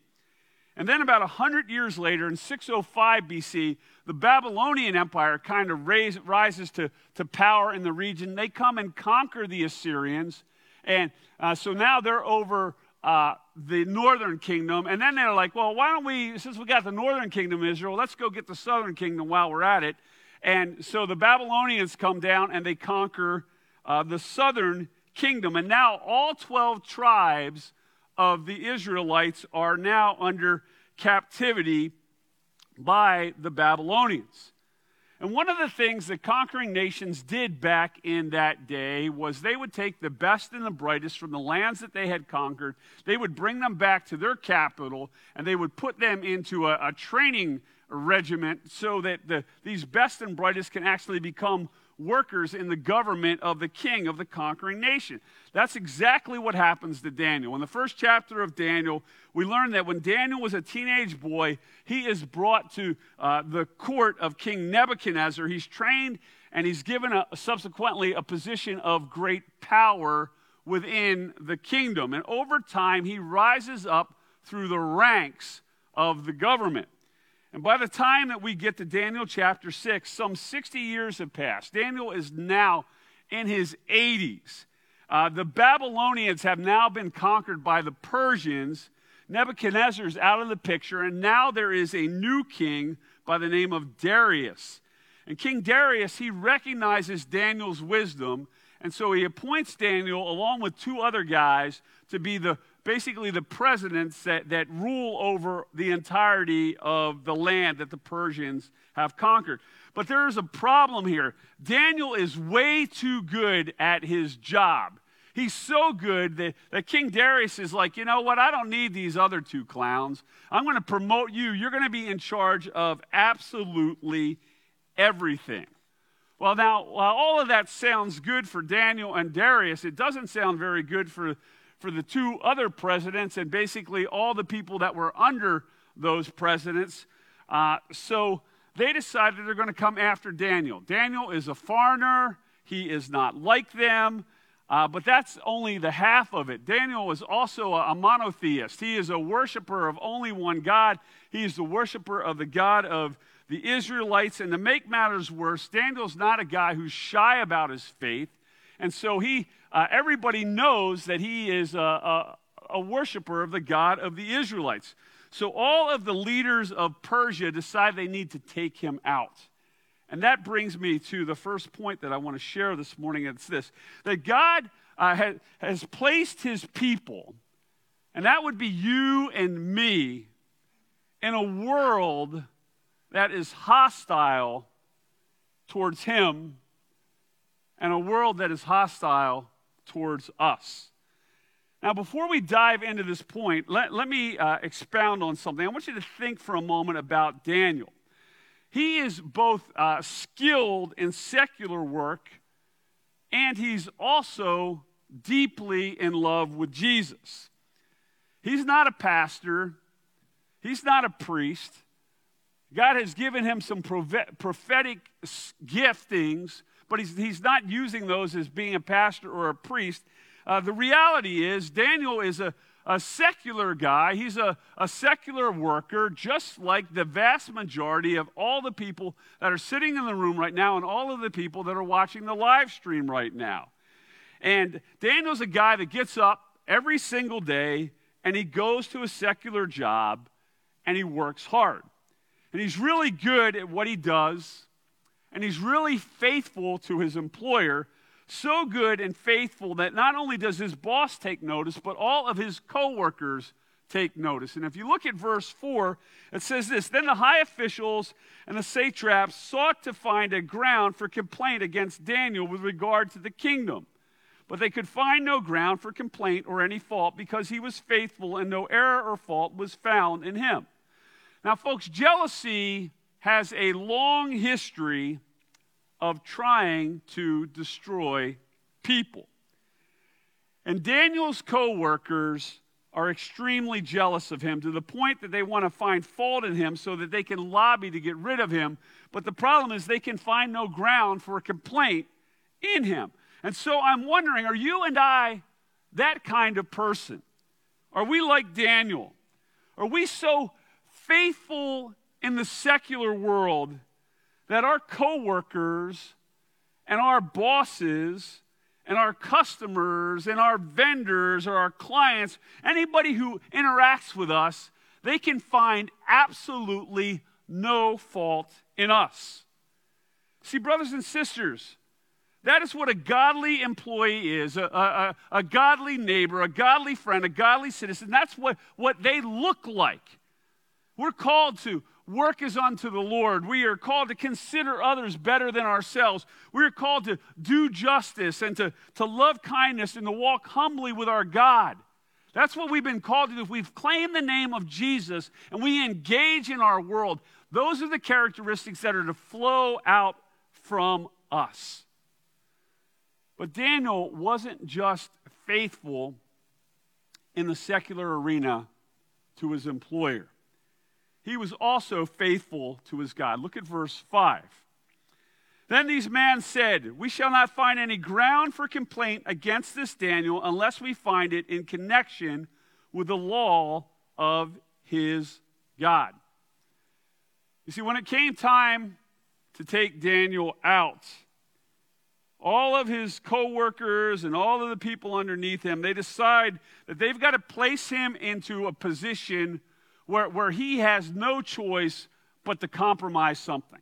And then, about 100 years later, in 605 BC, the Babylonian Empire kind of raise, rises to, to power in the region. They come and conquer the Assyrians. And uh, so now they're over uh, the northern kingdom. And then they're like, well, why don't we, since we got the northern kingdom Israel, let's go get the southern kingdom while we're at it. And so the Babylonians come down and they conquer uh, the southern kingdom. And now all 12 tribes of the Israelites are now under captivity by the Babylonians. And one of the things that conquering nations did back in that day was they would take the best and the brightest from the lands that they had conquered, they would bring them back to their capital, and they would put them into a, a training regiment so that the, these best and brightest can actually become workers in the government of the king of the conquering nation. That's exactly what happens to Daniel. In the first chapter of Daniel, we learn that when Daniel was a teenage boy, he is brought to uh, the court of King Nebuchadnezzar. He's trained and he's given a, subsequently a position of great power within the kingdom. And over time, he rises up through the ranks of the government. And by the time that we get to Daniel chapter 6, some 60 years have passed. Daniel is now in his 80s. Uh, the Babylonians have now been conquered by the Persians. Nebuchadnezzar's out of the picture, and now there is a new king by the name of Darius. And King Darius, he recognizes Daniel's wisdom, and so he appoints Daniel along with two other guys to be the basically the presidents that, that rule over the entirety of the land that the Persians have conquered. But there is a problem here. Daniel is way too good at his job. He's so good that, that King Darius is like, you know what? I don't need these other two clowns. I'm going to promote you. You're going to be in charge of absolutely everything. Well, now, while all of that sounds good for Daniel and Darius, it doesn't sound very good for, for the two other presidents and basically all the people that were under those presidents. Uh, so they decided they're going to come after Daniel. Daniel is a foreigner, he is not like them. Uh, but that's only the half of it. Daniel is also a, a, monotheist. He is a worshiper of only one God. He is the worshiper of the God of the Israelites. And to make matters worse, Daniel's not a guy who's shy about his faith. And so he, uh, everybody knows that he is a, a, a worshiper of the God of the Israelites. So all of the leaders of Persia decide they need to take him out. And that brings me to the first point that I want to share this morning. It's this that God uh, has, has placed his people, and that would be you and me, in a world that is hostile towards him and a world that is hostile towards us. Now, before we dive into this point, let, let me uh, expound on something. I want you to think for a moment about Daniel. He is both uh, skilled in secular work and he's also deeply in love with Jesus. He's not a pastor, he's not a priest, God has given him some prophetic giftings, but he's, he's not using those as being a pastor or a priest. Uh, the reality is, Daniel is a, a secular guy. He's a, a secular worker, just like the vast majority of all the people that are sitting in the room right now and all of the people that are watching the live stream right now. And Daniel's a guy that gets up every single day and he goes to a secular job and he works hard. And he's really good at what he does, and he's really faithful to his employer. So good and faithful that not only does his boss take notice, but all of his coworkers take notice. And if you look at verse 4, it says this Then the high officials and the satraps sought to find a ground for complaint against Daniel with regard to the kingdom. But they could find no ground for complaint or any fault because he was faithful and no error or fault was found in him. Now, folks, jealousy has a long history of trying to destroy people. And Daniel's co workers are extremely jealous of him to the point that they want to find fault in him so that they can lobby to get rid of him. But the problem is they can find no ground for a complaint in him. And so I'm wondering are you and I that kind of person? Are we like Daniel? Are we so faithful in the secular world that our coworkers and our bosses and our customers and our vendors or our clients, anybody who interacts with us, they can find absolutely no fault in us. See, brothers and sisters, that is what a godly employee is a, a, a, godly neighbor, a godly friend, a godly citizen. That's what, what they look like. We're called to work is unto the Lord. We are called to consider others better than ourselves. We are called to do justice and to, to love kindness and to walk humbly with our God. That's what we've been called to do. If we've claimed the name of Jesus and we engage in our world, those are the characteristics that are to flow out from us. But Daniel wasn't just faithful in the secular arena to his employer he was also faithful to his God. Look at verse 5. Then these men said, We shall not find any ground for complaint against this Daniel unless we find it in connection with the law of his God. You see, when it came time to take Daniel out, all of his co-workers and all of the people underneath him, they decide that they've got to place him into a position where, where he has no choice but to compromise something.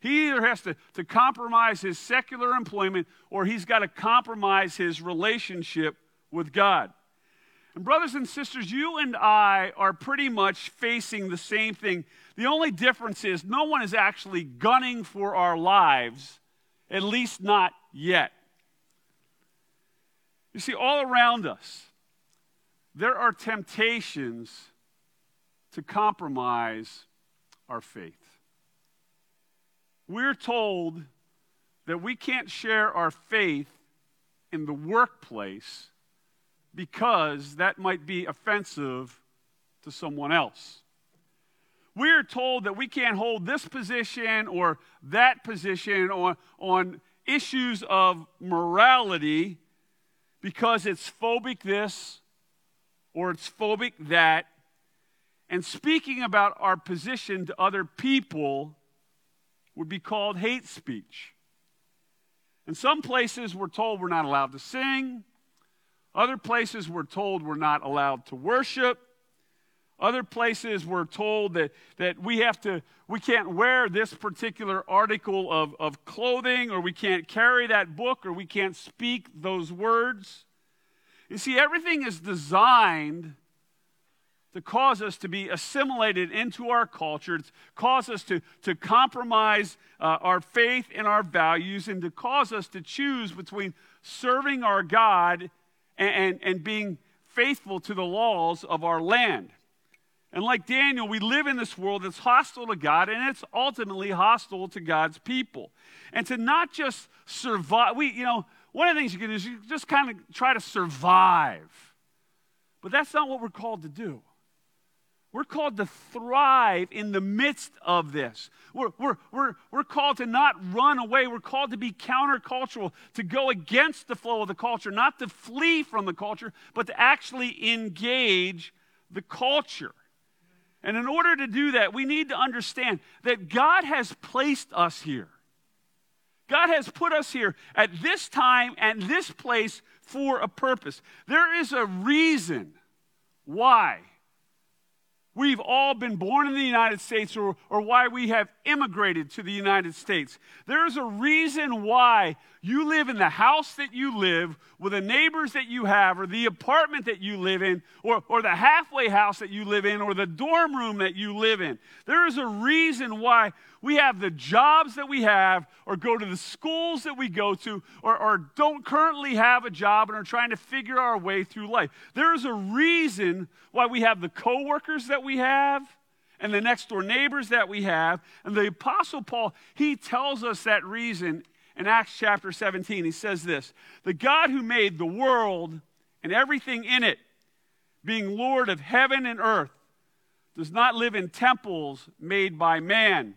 He either has to, to compromise his secular employment or he's got to compromise his relationship with God. And, brothers and sisters, you and I are pretty much facing the same thing. The only difference is no one is actually gunning for our lives, at least not yet. You see, all around us, there are temptations to compromise our faith. We're told that we can't share our faith in the workplace because that might be offensive to someone else. We're told that we can't hold this position or that position on, on issues of morality because it's phobic this or it's phobic that. And speaking about our position to other people would be called hate speech. In some places, we're told we're not allowed to sing. Other places, we're told we're not allowed to worship. Other places, we're told that, that we have to, we can't wear this particular article of, of clothing, or we can't carry that book, or we can't speak those words. You see, everything is designed to cause us to be assimilated into our culture, to cause us to, to compromise uh, our faith and our values, and to cause us to choose between serving our God and, and, and being faithful to the laws of our land. And like Daniel, we live in this world that's hostile to God and it's ultimately hostile to God's people. And to not just survive, we, you know, one of the things you can do is you just kind of try to survive. But that's not what we're called to do. We're called to thrive in the midst of this. We're, we're, we're, we're called to not run away. We're called to be countercultural, to go against the flow of the culture, not to flee from the culture, but to actually engage the culture. And in order to do that, we need to understand that God has placed us here. God has put us here at this time and this place for a purpose. There is a reason why we've all been born in the United States or, or why we have immigrated to the United States. There's a reason why you live in the house that you live, with the neighbors that you have, or the apartment that you live in, or, or the halfway house that you live in, or the dorm room that you live in. There is a reason why we have the jobs that we have, or go to the schools that we go to, or, or don't currently have a job and are trying to figure our way through life. There is a reason why we have the coworkers that we have and the next door neighbors that we have. And the Apostle Paul, he tells us that reason in Acts chapter 17. He says this The God who made the world and everything in it, being Lord of heaven and earth, does not live in temples made by man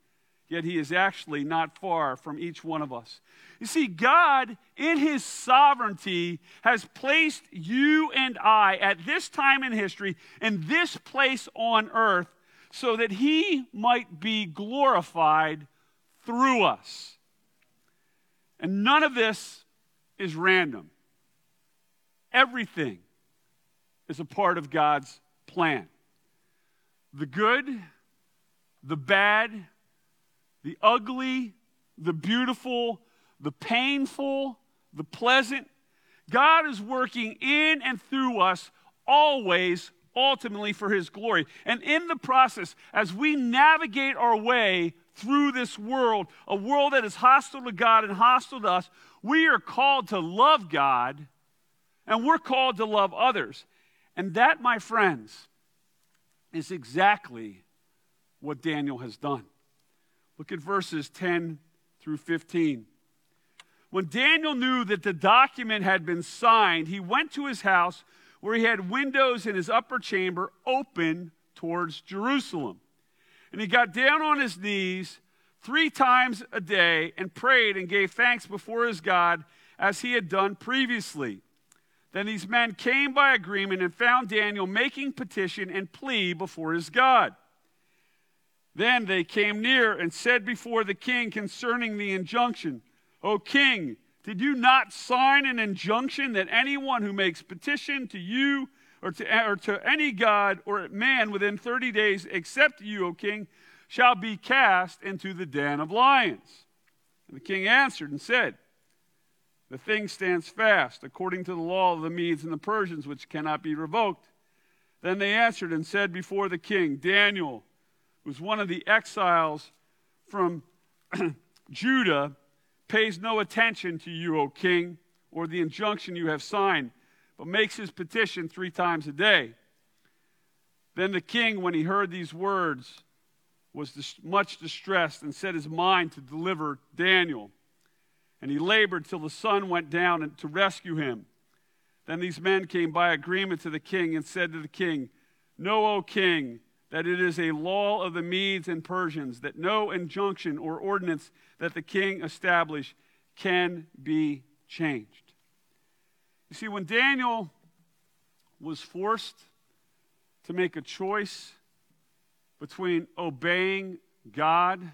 yet he is actually not far from each one of us. You see, God, in his sovereignty, has placed you and I at this time in history in this place on earth so that he might be glorified through us. And none of this is random. Everything is a part of God's plan. The good, the bad, the ugly, the beautiful, the painful, the pleasant. God is working in and through us always, ultimately for His glory. And in the process, as we navigate our way through this world, a world that is hostile to God and hostile to us, we are called to love God and we're called to love others. And that, my friends, is exactly what Daniel has done. Look at verses 10 through 15. When Daniel knew that the document had been signed, he went to his house where he had windows in his upper chamber open towards Jerusalem. And he got down on his knees three times a day and prayed and gave thanks before his God as he had done previously. Then these men came by agreement and found Daniel making petition and plea before his God. Then they came near and said before the king concerning the injunction, O king, did you not sign an injunction that anyone who makes petition to you or to, or to any god or man within 30 days, except you, O king, shall be cast into the den of lions? And the king answered and said, The thing stands fast, according to the law of the Medes and the Persians, which cannot be revoked. Then they answered and said before the king, Daniel, who's one of the exiles from Judah, pays no attention to you, O king, or the injunction you have signed, but makes his petition three times a day. Then the king, when he heard these words, was much distressed and set his mind to deliver Daniel. And he labored till the sun went down to rescue him. Then these men came by agreement to the king and said to the king, Know, O king, that it is a law of the Medes and Persians that no injunction or ordinance that the king established can be changed. You see, when Daniel was forced to make a choice between obeying God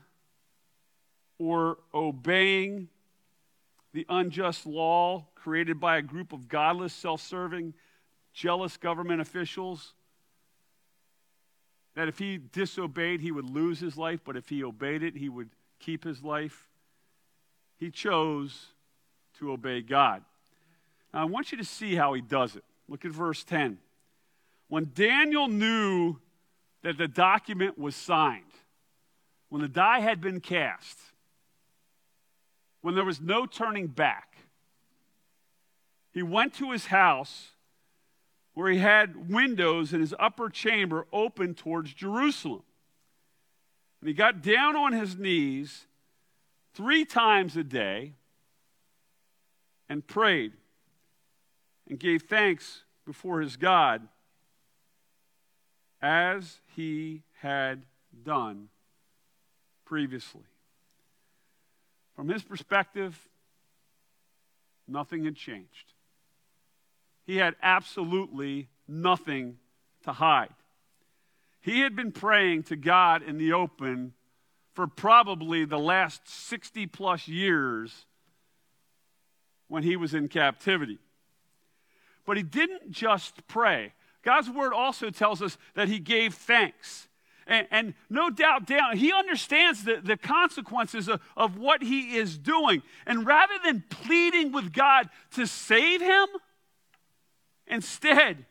or obeying the unjust law created by a group of godless, self serving, jealous government officials, that if he disobeyed, he would lose his life, but if he obeyed it, he would keep his life. He chose to obey God. Now, I want you to see how he does it. Look at verse 10. When Daniel knew that the document was signed, when the die had been cast, when there was no turning back, he went to his house where he had windows in his upper chamber open towards Jerusalem. And he got down on his knees three times a day and prayed and gave thanks before his God as he had done previously. From his perspective, nothing had changed. He had absolutely nothing to hide. He had been praying to God in the open for probably the last 60 plus years when he was in captivity. But he didn't just pray. God's word also tells us that he gave thanks. And, and no doubt, down, he understands the, the consequences of, of what he is doing. And rather than pleading with God to save him, instead,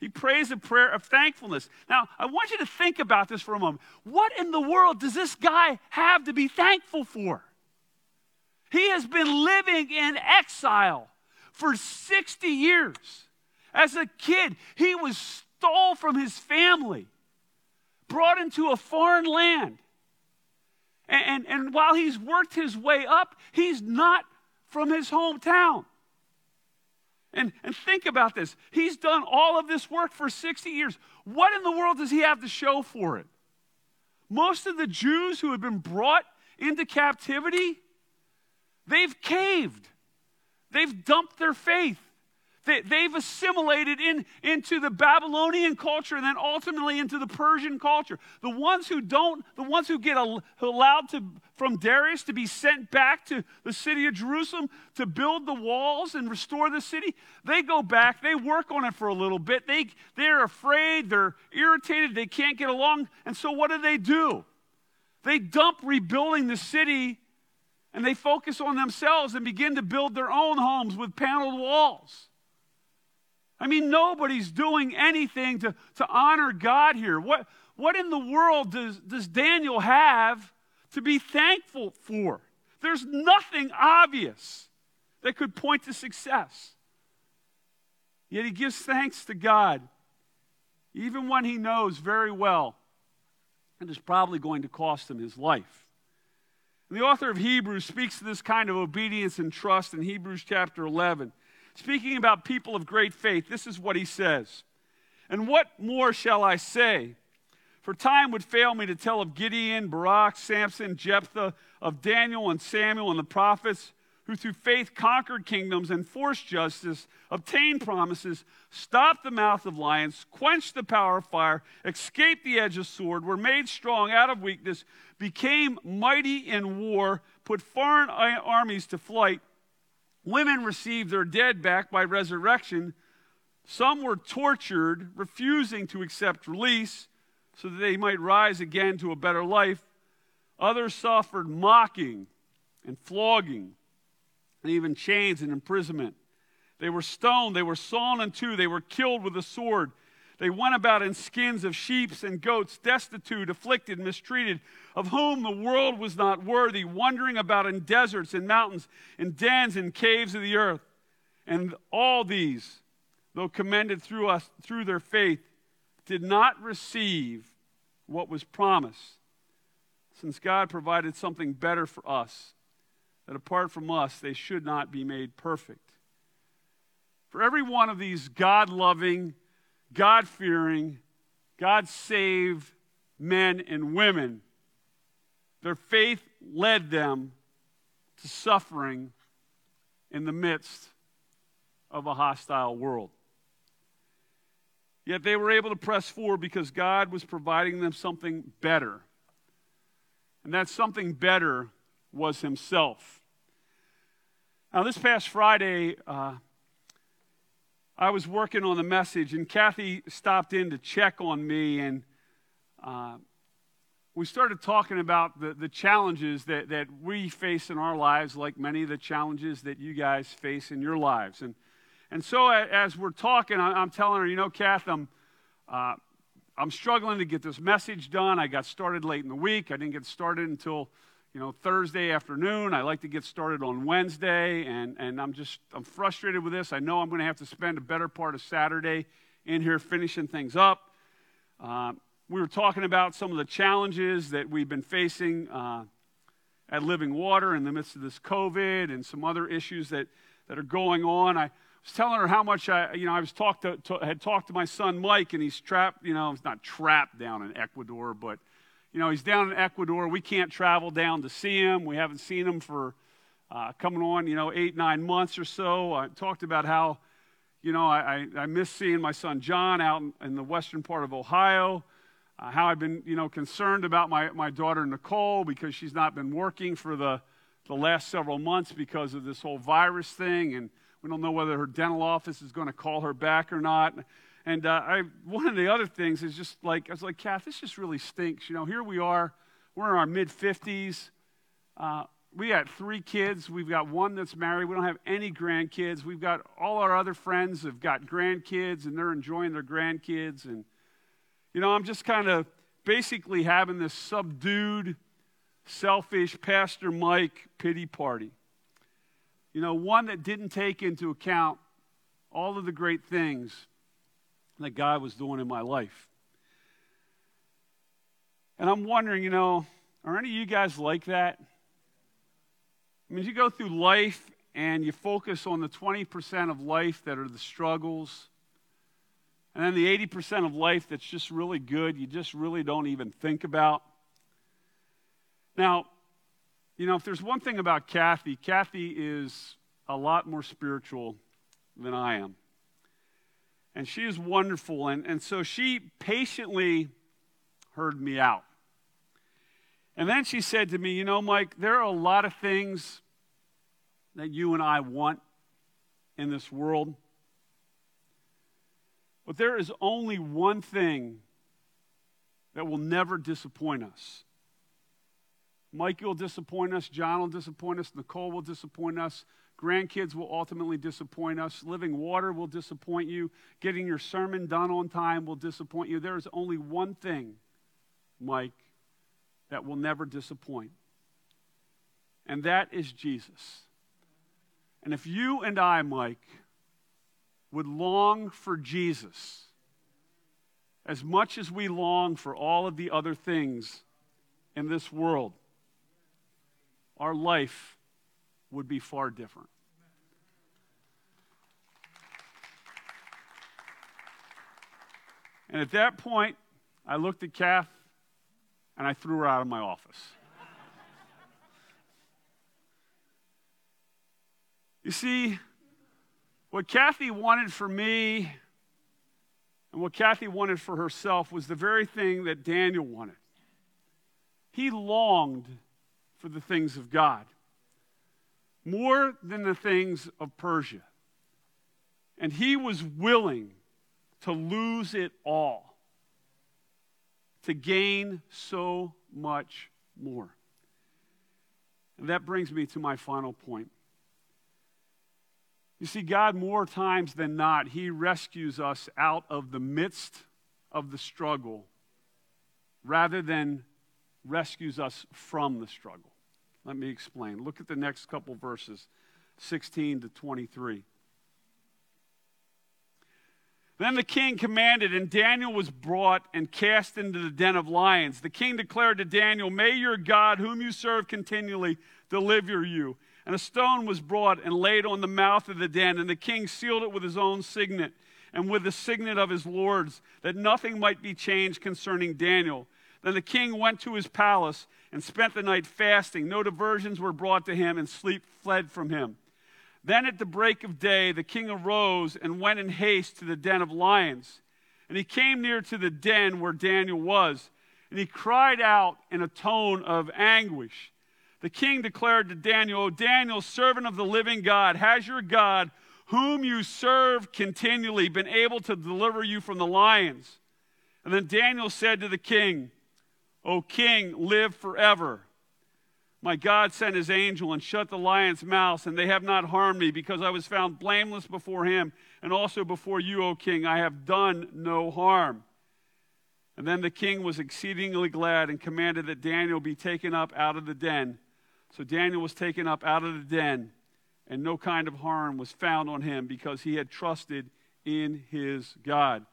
he prays a prayer of thankfulness. Now, I want you to think about this for a moment. What in the world does this guy have to be thankful for? He has been living in exile for 60 years. As a kid, he was stole from his family, brought into a foreign land. And, and, and while he's worked his way up, he's not from his hometown. And, and think about this. He's done all of this work for 60 years. What in the world does he have to show for it? Most of the Jews who have been brought into captivity, they've caved. They've dumped their faith. They, have assimilated in, into the Babylonian culture and then ultimately into the Persian culture. The ones who don't, the ones who get allowed to, from Darius to be sent back to the city of Jerusalem to build the walls and restore the city, they go back, they work on it for a little bit. They, they're afraid, they're irritated, they can't get along. And so what do they do? They dump rebuilding the city and they focus on themselves and begin to build their own homes with paneled walls. I mean, nobody's doing anything to, to honor God here. What, what in the world does, does Daniel have to be thankful for? There's nothing obvious that could point to success. Yet he gives thanks to God, even when he knows very well it is probably going to cost him his life. And the author of Hebrews speaks to this kind of obedience and trust in Hebrews chapter 11. Speaking about people of great faith, this is what he says. And what more shall I say? For time would fail me to tell of Gideon, Barak, Samson, Jephthah, of Daniel and Samuel and the prophets, who through faith conquered kingdoms, enforced justice, obtained promises, stopped the mouth of lions, quenched the power of fire, escaped the edge of sword, were made strong out of weakness, became mighty in war, put foreign armies to flight. Women received their dead back by resurrection. Some were tortured, refusing to accept release so that they might rise again to a better life. Others suffered mocking and flogging and even chains and imprisonment. They were stoned, they were sawn in two, they were killed with a sword. They went about in skins of sheep and goats, destitute, afflicted, mistreated, of whom the world was not worthy, wandering about in deserts and mountains, in dens and caves of the earth. And all these, though commended through us through their faith, did not receive what was promised, since God provided something better for us, that apart from us, they should not be made perfect. For every one of these God loving, God fearing, God saved men and women, their faith led them to suffering in the midst of a hostile world. Yet they were able to press forward because God was providing them something better. And that something better was Himself. Now, this past Friday, uh, I was working on the message, and Kathy stopped in to check on me, and uh, we started talking about the, the challenges that, that we face in our lives, like many of the challenges that you guys face in your lives. And and so as we're talking, I'm telling her, you know, Kath, I'm, uh, I'm struggling to get this message done. I got started late in the week. I didn't get started until, you know, Thursday afternoon. I like to get started on Wednesday, and, and I'm just, I'm frustrated with this. I know I'm going to have to spend a better part of Saturday in here finishing things up. Uh, we were talking about some of the challenges that we've been facing uh, at Living Water in the midst of this COVID and some other issues that, that are going on. I, was telling her how much I, you know, I was talked to, to, had talked to my son Mike, and he's trapped, you know, he's not trapped down in Ecuador, but, you know, he's down in Ecuador. We can't travel down to see him. We haven't seen him for uh, coming on, you know, eight, nine months or so. I talked about how, you know, I, I, I miss seeing my son John out in, in the western part of Ohio. Uh, how I've been, you know, concerned about my, my daughter Nicole because she's not been working for the, the last several months because of this whole virus thing. And, we don't know whether her dental office is going to call her back or not. And uh, I, one of the other things is just like, I was like, Kath, this just really stinks. You know, here we are, we're in our mid 50s. Uh, we got three kids. We've got one that's married. We don't have any grandkids. We've got all our other friends have got grandkids and they're enjoying their grandkids. And, you know, I'm just kind of basically having this subdued, selfish Pastor Mike pity party. You know, one that didn't take into account all of the great things that God was doing in my life. And I'm wondering, you know, are any of you guys like that? I mean, you go through life and you focus on the 20% of life that are the struggles, and then the 80% of life that's just really good, you just really don't even think about. Now, you know, if there's one thing about Kathy, Kathy is a lot more spiritual than I am. And she is wonderful. And, and so she patiently heard me out. And then she said to me, You know, Mike, there are a lot of things that you and I want in this world. But there is only one thing that will never disappoint us. Mike will disappoint us, John will disappoint us, Nicole will disappoint us, grandkids will ultimately disappoint us, living water will disappoint you, getting your sermon done on time will disappoint you. There is only one thing, Mike, that will never disappoint, and that is Jesus. And if you and I, Mike, would long for Jesus as much as we long for all of the other things in this world, our life would be far different. And at that point, I looked at Kath and I threw her out of my office. you see, what Kathy wanted for me and what Kathy wanted for herself was the very thing that Daniel wanted. He longed for the things of God more than the things of Persia. And he was willing to lose it all to gain so much more. And that brings me to my final point. You see, God, more times than not, He rescues us out of the midst of the struggle rather than rescues us from the struggle. Let me explain. Look at the next couple verses 16 to 23. Then the king commanded, and Daniel was brought and cast into the den of lions. The king declared to Daniel, May your God, whom you serve continually, deliver you. And a stone was brought and laid on the mouth of the den, and the king sealed it with his own signet and with the signet of his lords, that nothing might be changed concerning Daniel. Then the king went to his palace and spent the night fasting. No diversions were brought to him, and sleep fled from him. Then at the break of day, the king arose and went in haste to the den of lions. And he came near to the den where Daniel was, and he cried out in a tone of anguish. The king declared to Daniel, O Daniel, servant of the living God, has your God, whom you serve continually, been able to deliver you from the lions? And then Daniel said to the king, O king, live forever. My God sent his angel and shut the lion's mouth, and they have not harmed me, because I was found blameless before him, and also before you, O king. I have done no harm. And then the king was exceedingly glad and commanded that Daniel be taken up out of the den. So Daniel was taken up out of the den, and no kind of harm was found on him, because he had trusted in his God.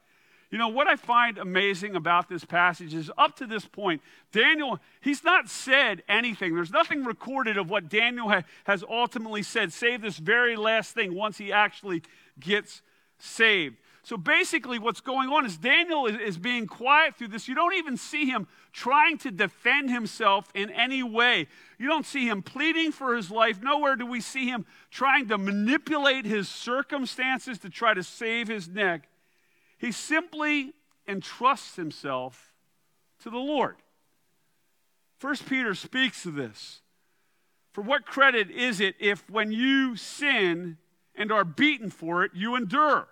You know, what I find amazing about this passage is up to this point, Daniel, he's not said anything. There's nothing recorded of what Daniel ha- has ultimately said, save this very last thing once he actually gets saved. So basically, what's going on is Daniel is, is, being quiet through this. You don't even see him trying to defend himself in any way. You don't see him pleading for his life. Nowhere do we see him trying to manipulate his circumstances to try to save his neck. He simply entrusts himself to the Lord. First Peter speaks of this. For what credit is it if when you sin and are beaten for it, you endure?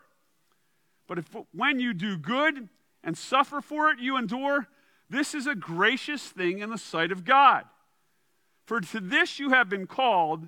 But if when you do good and suffer for it, you endure, this is a gracious thing in the sight of God. For to this you have been called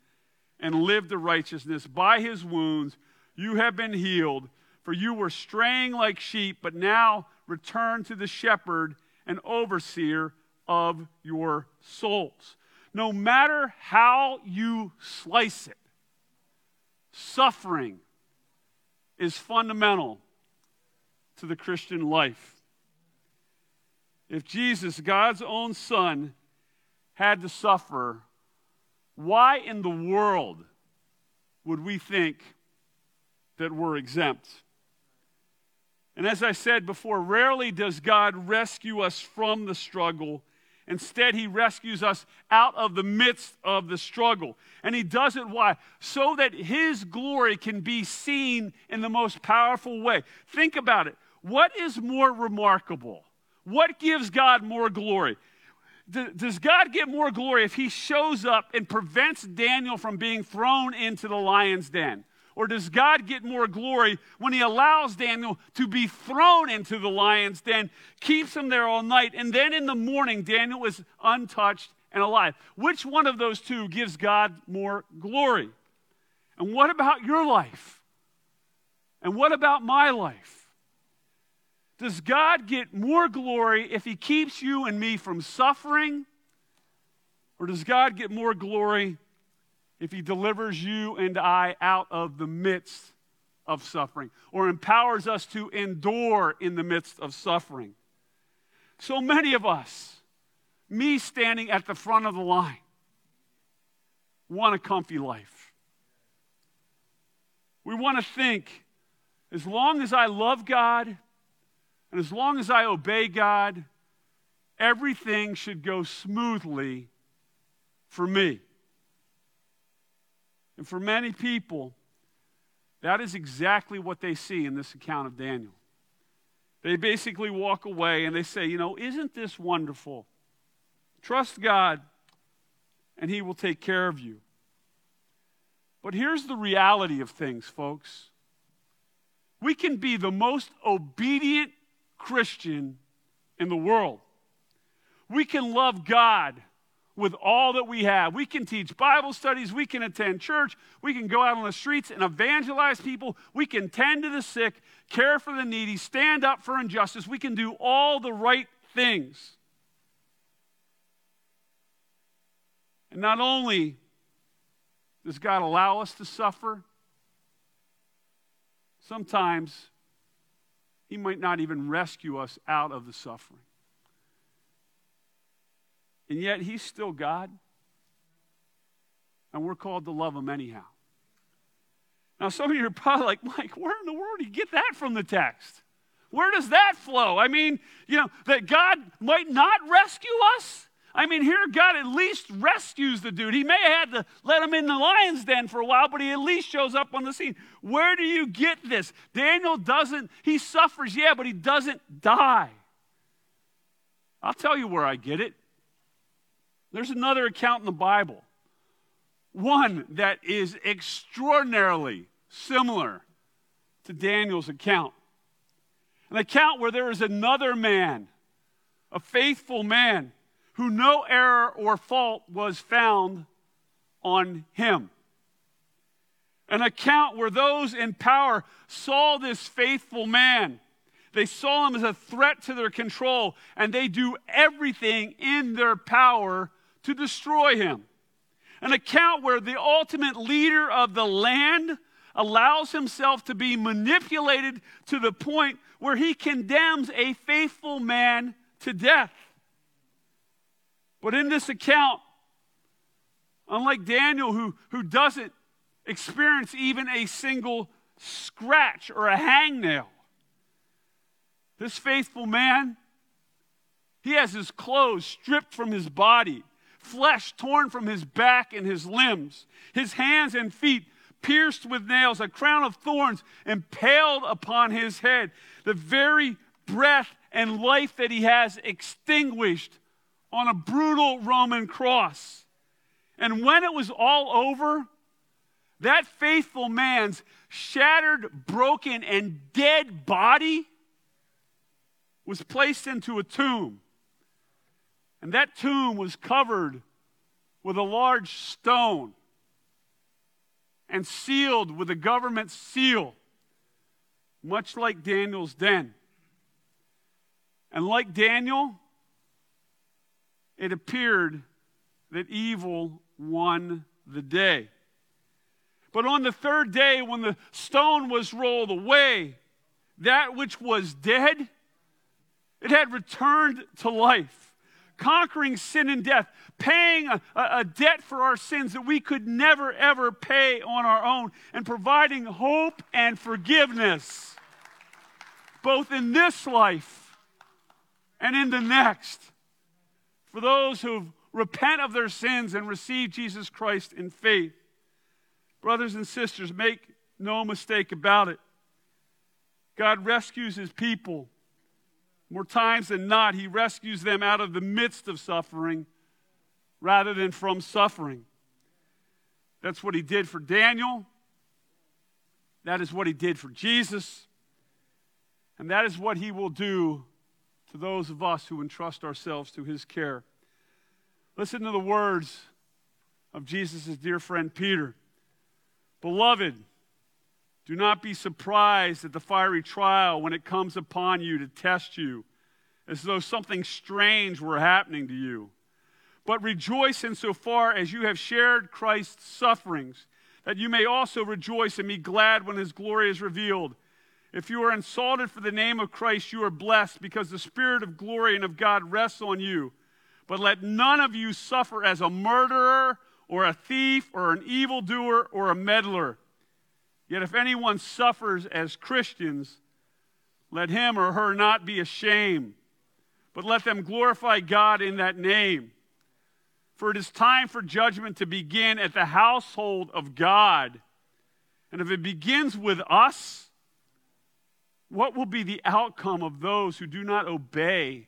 and live to righteousness. By his wounds you have been healed, for you were straying like sheep, but now return to the shepherd and overseer of your souls. No matter how you slice it, suffering is fundamental to the Christian life. If Jesus, God's own Son, had to suffer why in the world would we think that we're exempt? And as I said before, rarely does God rescue us from the struggle. Instead, He rescues us out of the midst of the struggle. And He does it why? So that His glory can be seen in the most powerful way. Think about it. What is more remarkable? What gives God more glory? Does God get more glory if he shows up and prevents Daniel from being thrown into the lion's den? Or does God get more glory when he allows Daniel to be thrown into the lion's den, keeps him there all night, and then in the morning, Daniel is untouched and alive. Which one of those two gives God more glory? And what about your life? And what about my life? Does God get more glory if He keeps you and me from suffering? Or does God get more glory if He delivers you and I out of the midst of suffering or empowers us to endure in the midst of suffering? So many of us, me standing at the front of the line, want a comfy life. We want to think as long as I love God and as long as I obey God, everything should go smoothly for me. And for many people, that is exactly what they see in this account of Daniel. They basically walk away and they say, You know, isn't this wonderful? Trust God, and He will take care of you. But here's the reality of things, folks. We can be the most obedient Christian in the world. We can love God with all that we have. We can teach Bible studies, we can attend church, we can go out on the streets and evangelize people, we can tend to the sick, care for the needy, stand up for injustice, we can do all the right things. And not only does God allow us to suffer, sometimes He might not even rescue us out of the suffering. And yet, He's still God, and we're called to love Him anyhow. Now, some of you are probably like, Mike, where in the world do you get that from the text? Where does that flow? I mean, you know, that God might not rescue us? I mean, here God at least rescues the dude. He may have had to let him in the lion's den for a while, but he at least shows up on the scene. Where do you get this? Daniel doesn't, he suffers, yeah, but he doesn't die. I'll tell you where I get it. There's another account in the Bible, one that is extraordinarily similar to Daniel's account. An account where there is another man, a faithful man who no error or fault was found on him. An account where those in power saw this faithful man. They saw him as a threat to their control, and they do everything in their power to destroy him. An account where the ultimate leader of the land allows himself to be manipulated to the point where he condemns a faithful man to death. But in this account, unlike Daniel, who, who doesn't experience even a single scratch or a hangnail, this faithful man, he has his clothes stripped from his body, flesh torn from his back and his limbs, his hands and feet pierced with nails, a crown of thorns impaled upon his head. The very breath and life that he has extinguished on a brutal Roman cross. And when it was all over, that faithful man's shattered, broken, and dead body was placed into a tomb. And that tomb was covered with a large stone and sealed with a government seal, much like Daniel's den. And like Daniel, it appeared that evil won the day. But on the third day, when the stone was rolled away, that which was dead, it had returned to life, conquering sin and death, paying a, a, debt for our sins that we could never, ever pay on our own, and providing hope and forgiveness, both in this life and in the next for those who repent of their sins and receive Jesus Christ in faith. Brothers and sisters, make no mistake about it. God rescues his people. More times than not, he rescues them out of the midst of suffering rather than from suffering. That's what he did for Daniel. That is what he did for Jesus. And that is what he will do to those of us who entrust ourselves to his care. Listen to the words of Jesus' dear friend Peter. Beloved, do not be surprised at the fiery trial when it comes upon you to test you, as though something strange were happening to you. But rejoice insofar as you have shared Christ's sufferings, that you may also rejoice and be glad when his glory is revealed. If you are insulted for the name of Christ, you are blessed because the Spirit of glory and of God rests on you. But let none of you suffer as a murderer or a thief or an evildoer or a meddler. Yet if anyone suffers as Christians, let him or her not be ashamed, but let them glorify God in that name. For it is time for judgment to begin at the household of God. And if it begins with us, what will be the outcome of those who do not obey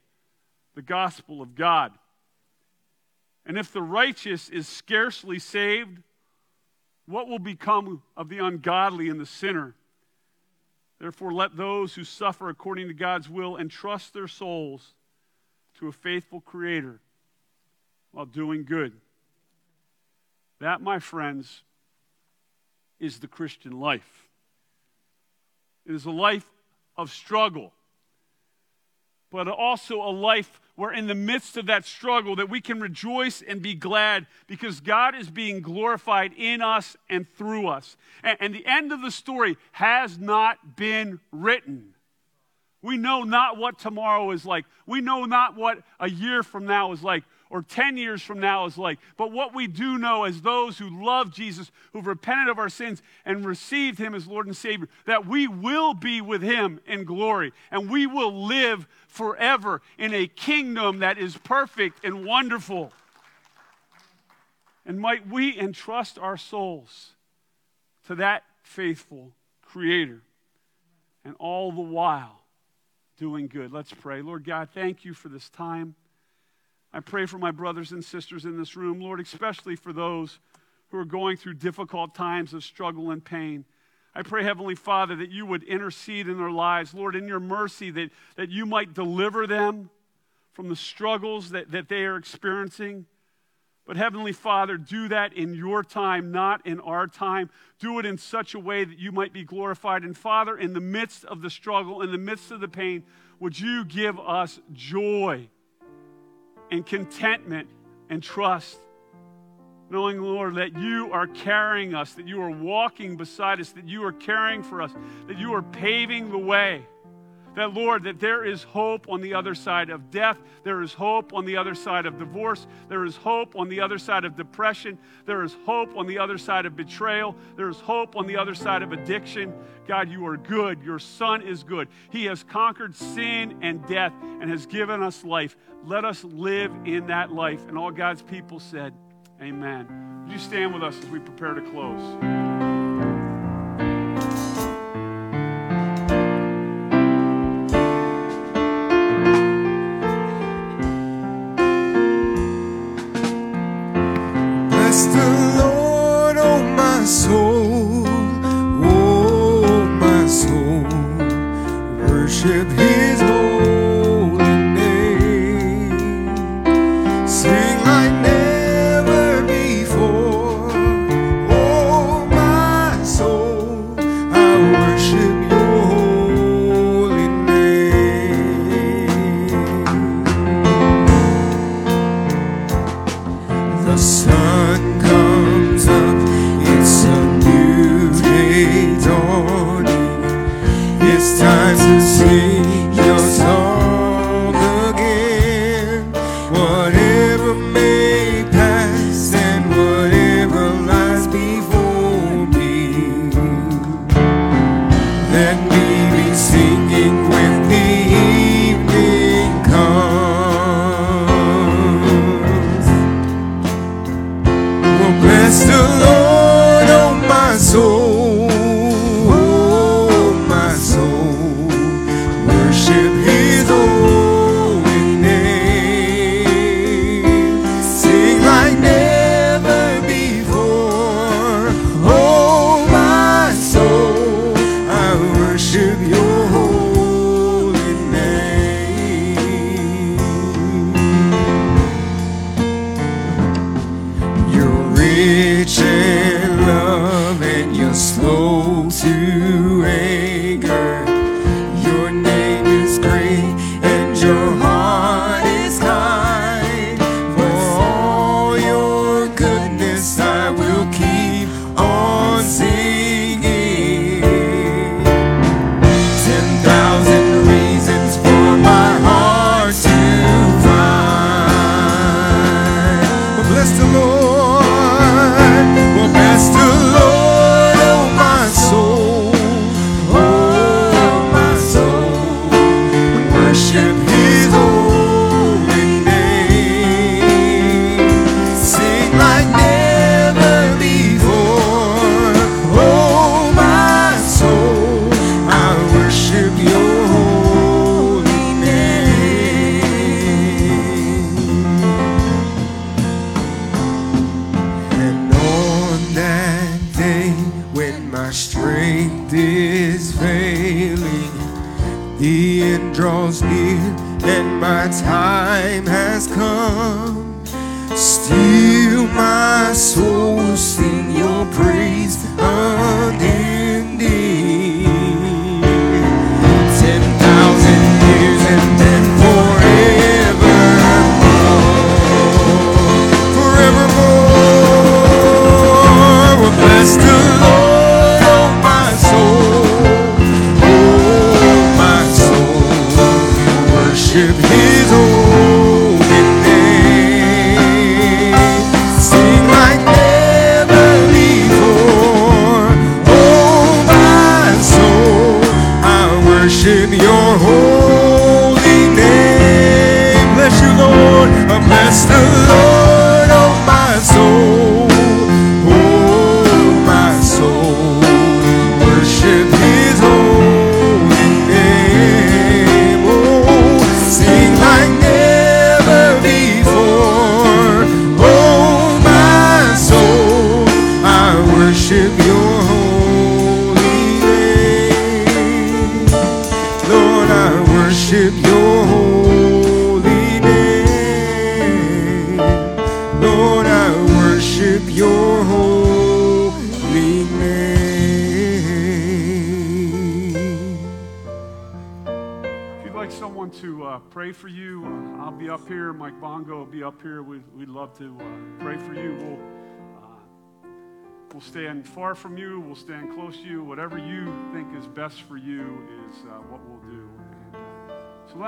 the gospel of God? And if the righteous is scarcely saved, what will become of the ungodly and the sinner? Therefore, let those who suffer according to God's will entrust their souls to a faithful Creator while doing good. That, my friends, is the Christian life. It is a life of struggle, but also a life where in the midst of that struggle that we can rejoice and be glad because God is being glorified in us and through us. And, and the end of the story has not been written. We know not what tomorrow is like. We know not what a year from now is like or 10 years from now is like. But what we do know as those who love Jesus, who've repented of our sins and received him as Lord and Savior, that we will be with him in glory and we will live forever in a kingdom that is perfect and wonderful. And might we entrust our souls to that faithful Creator and all the while doing good. Let's pray. Lord God, thank you for this time. I pray for my brothers and sisters in this room, Lord, especially for those who are going through difficult times of struggle and pain. I pray, Heavenly Father, that you would intercede in their lives, Lord, in your mercy, that, that you might deliver them from the struggles that, that they are experiencing. But Heavenly Father, do that in your time, not in our time. Do it in such a way that you might be glorified. And Father, in the midst of the struggle, in the midst of the pain, would you give us joy and contentment and trust? Knowing, Lord, that you are carrying us, that you are walking beside us, that you are caring for us, that you are paving the way that, Lord, that there is hope on the other side of death. There is hope on the other side of divorce. There is hope on the other side of depression. There is hope on the other side of betrayal. There is hope on the other side of addiction. God, you are good. Your Son is good. He has conquered sin and death and has given us life. Let us live in that life. And all God's people said, Amen. Would you stand with us as we prepare to close?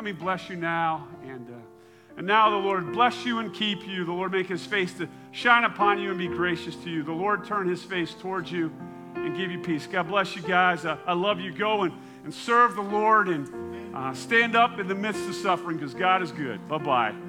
me bless you now. And, uh, and now the Lord bless you and keep you. The Lord make his face to shine upon you and be gracious to you. The Lord turn his face towards you and give you peace. God bless you guys. I, I love you. Go and, and serve the Lord and uh, stand up in the midst of suffering because God is good. Bye bye.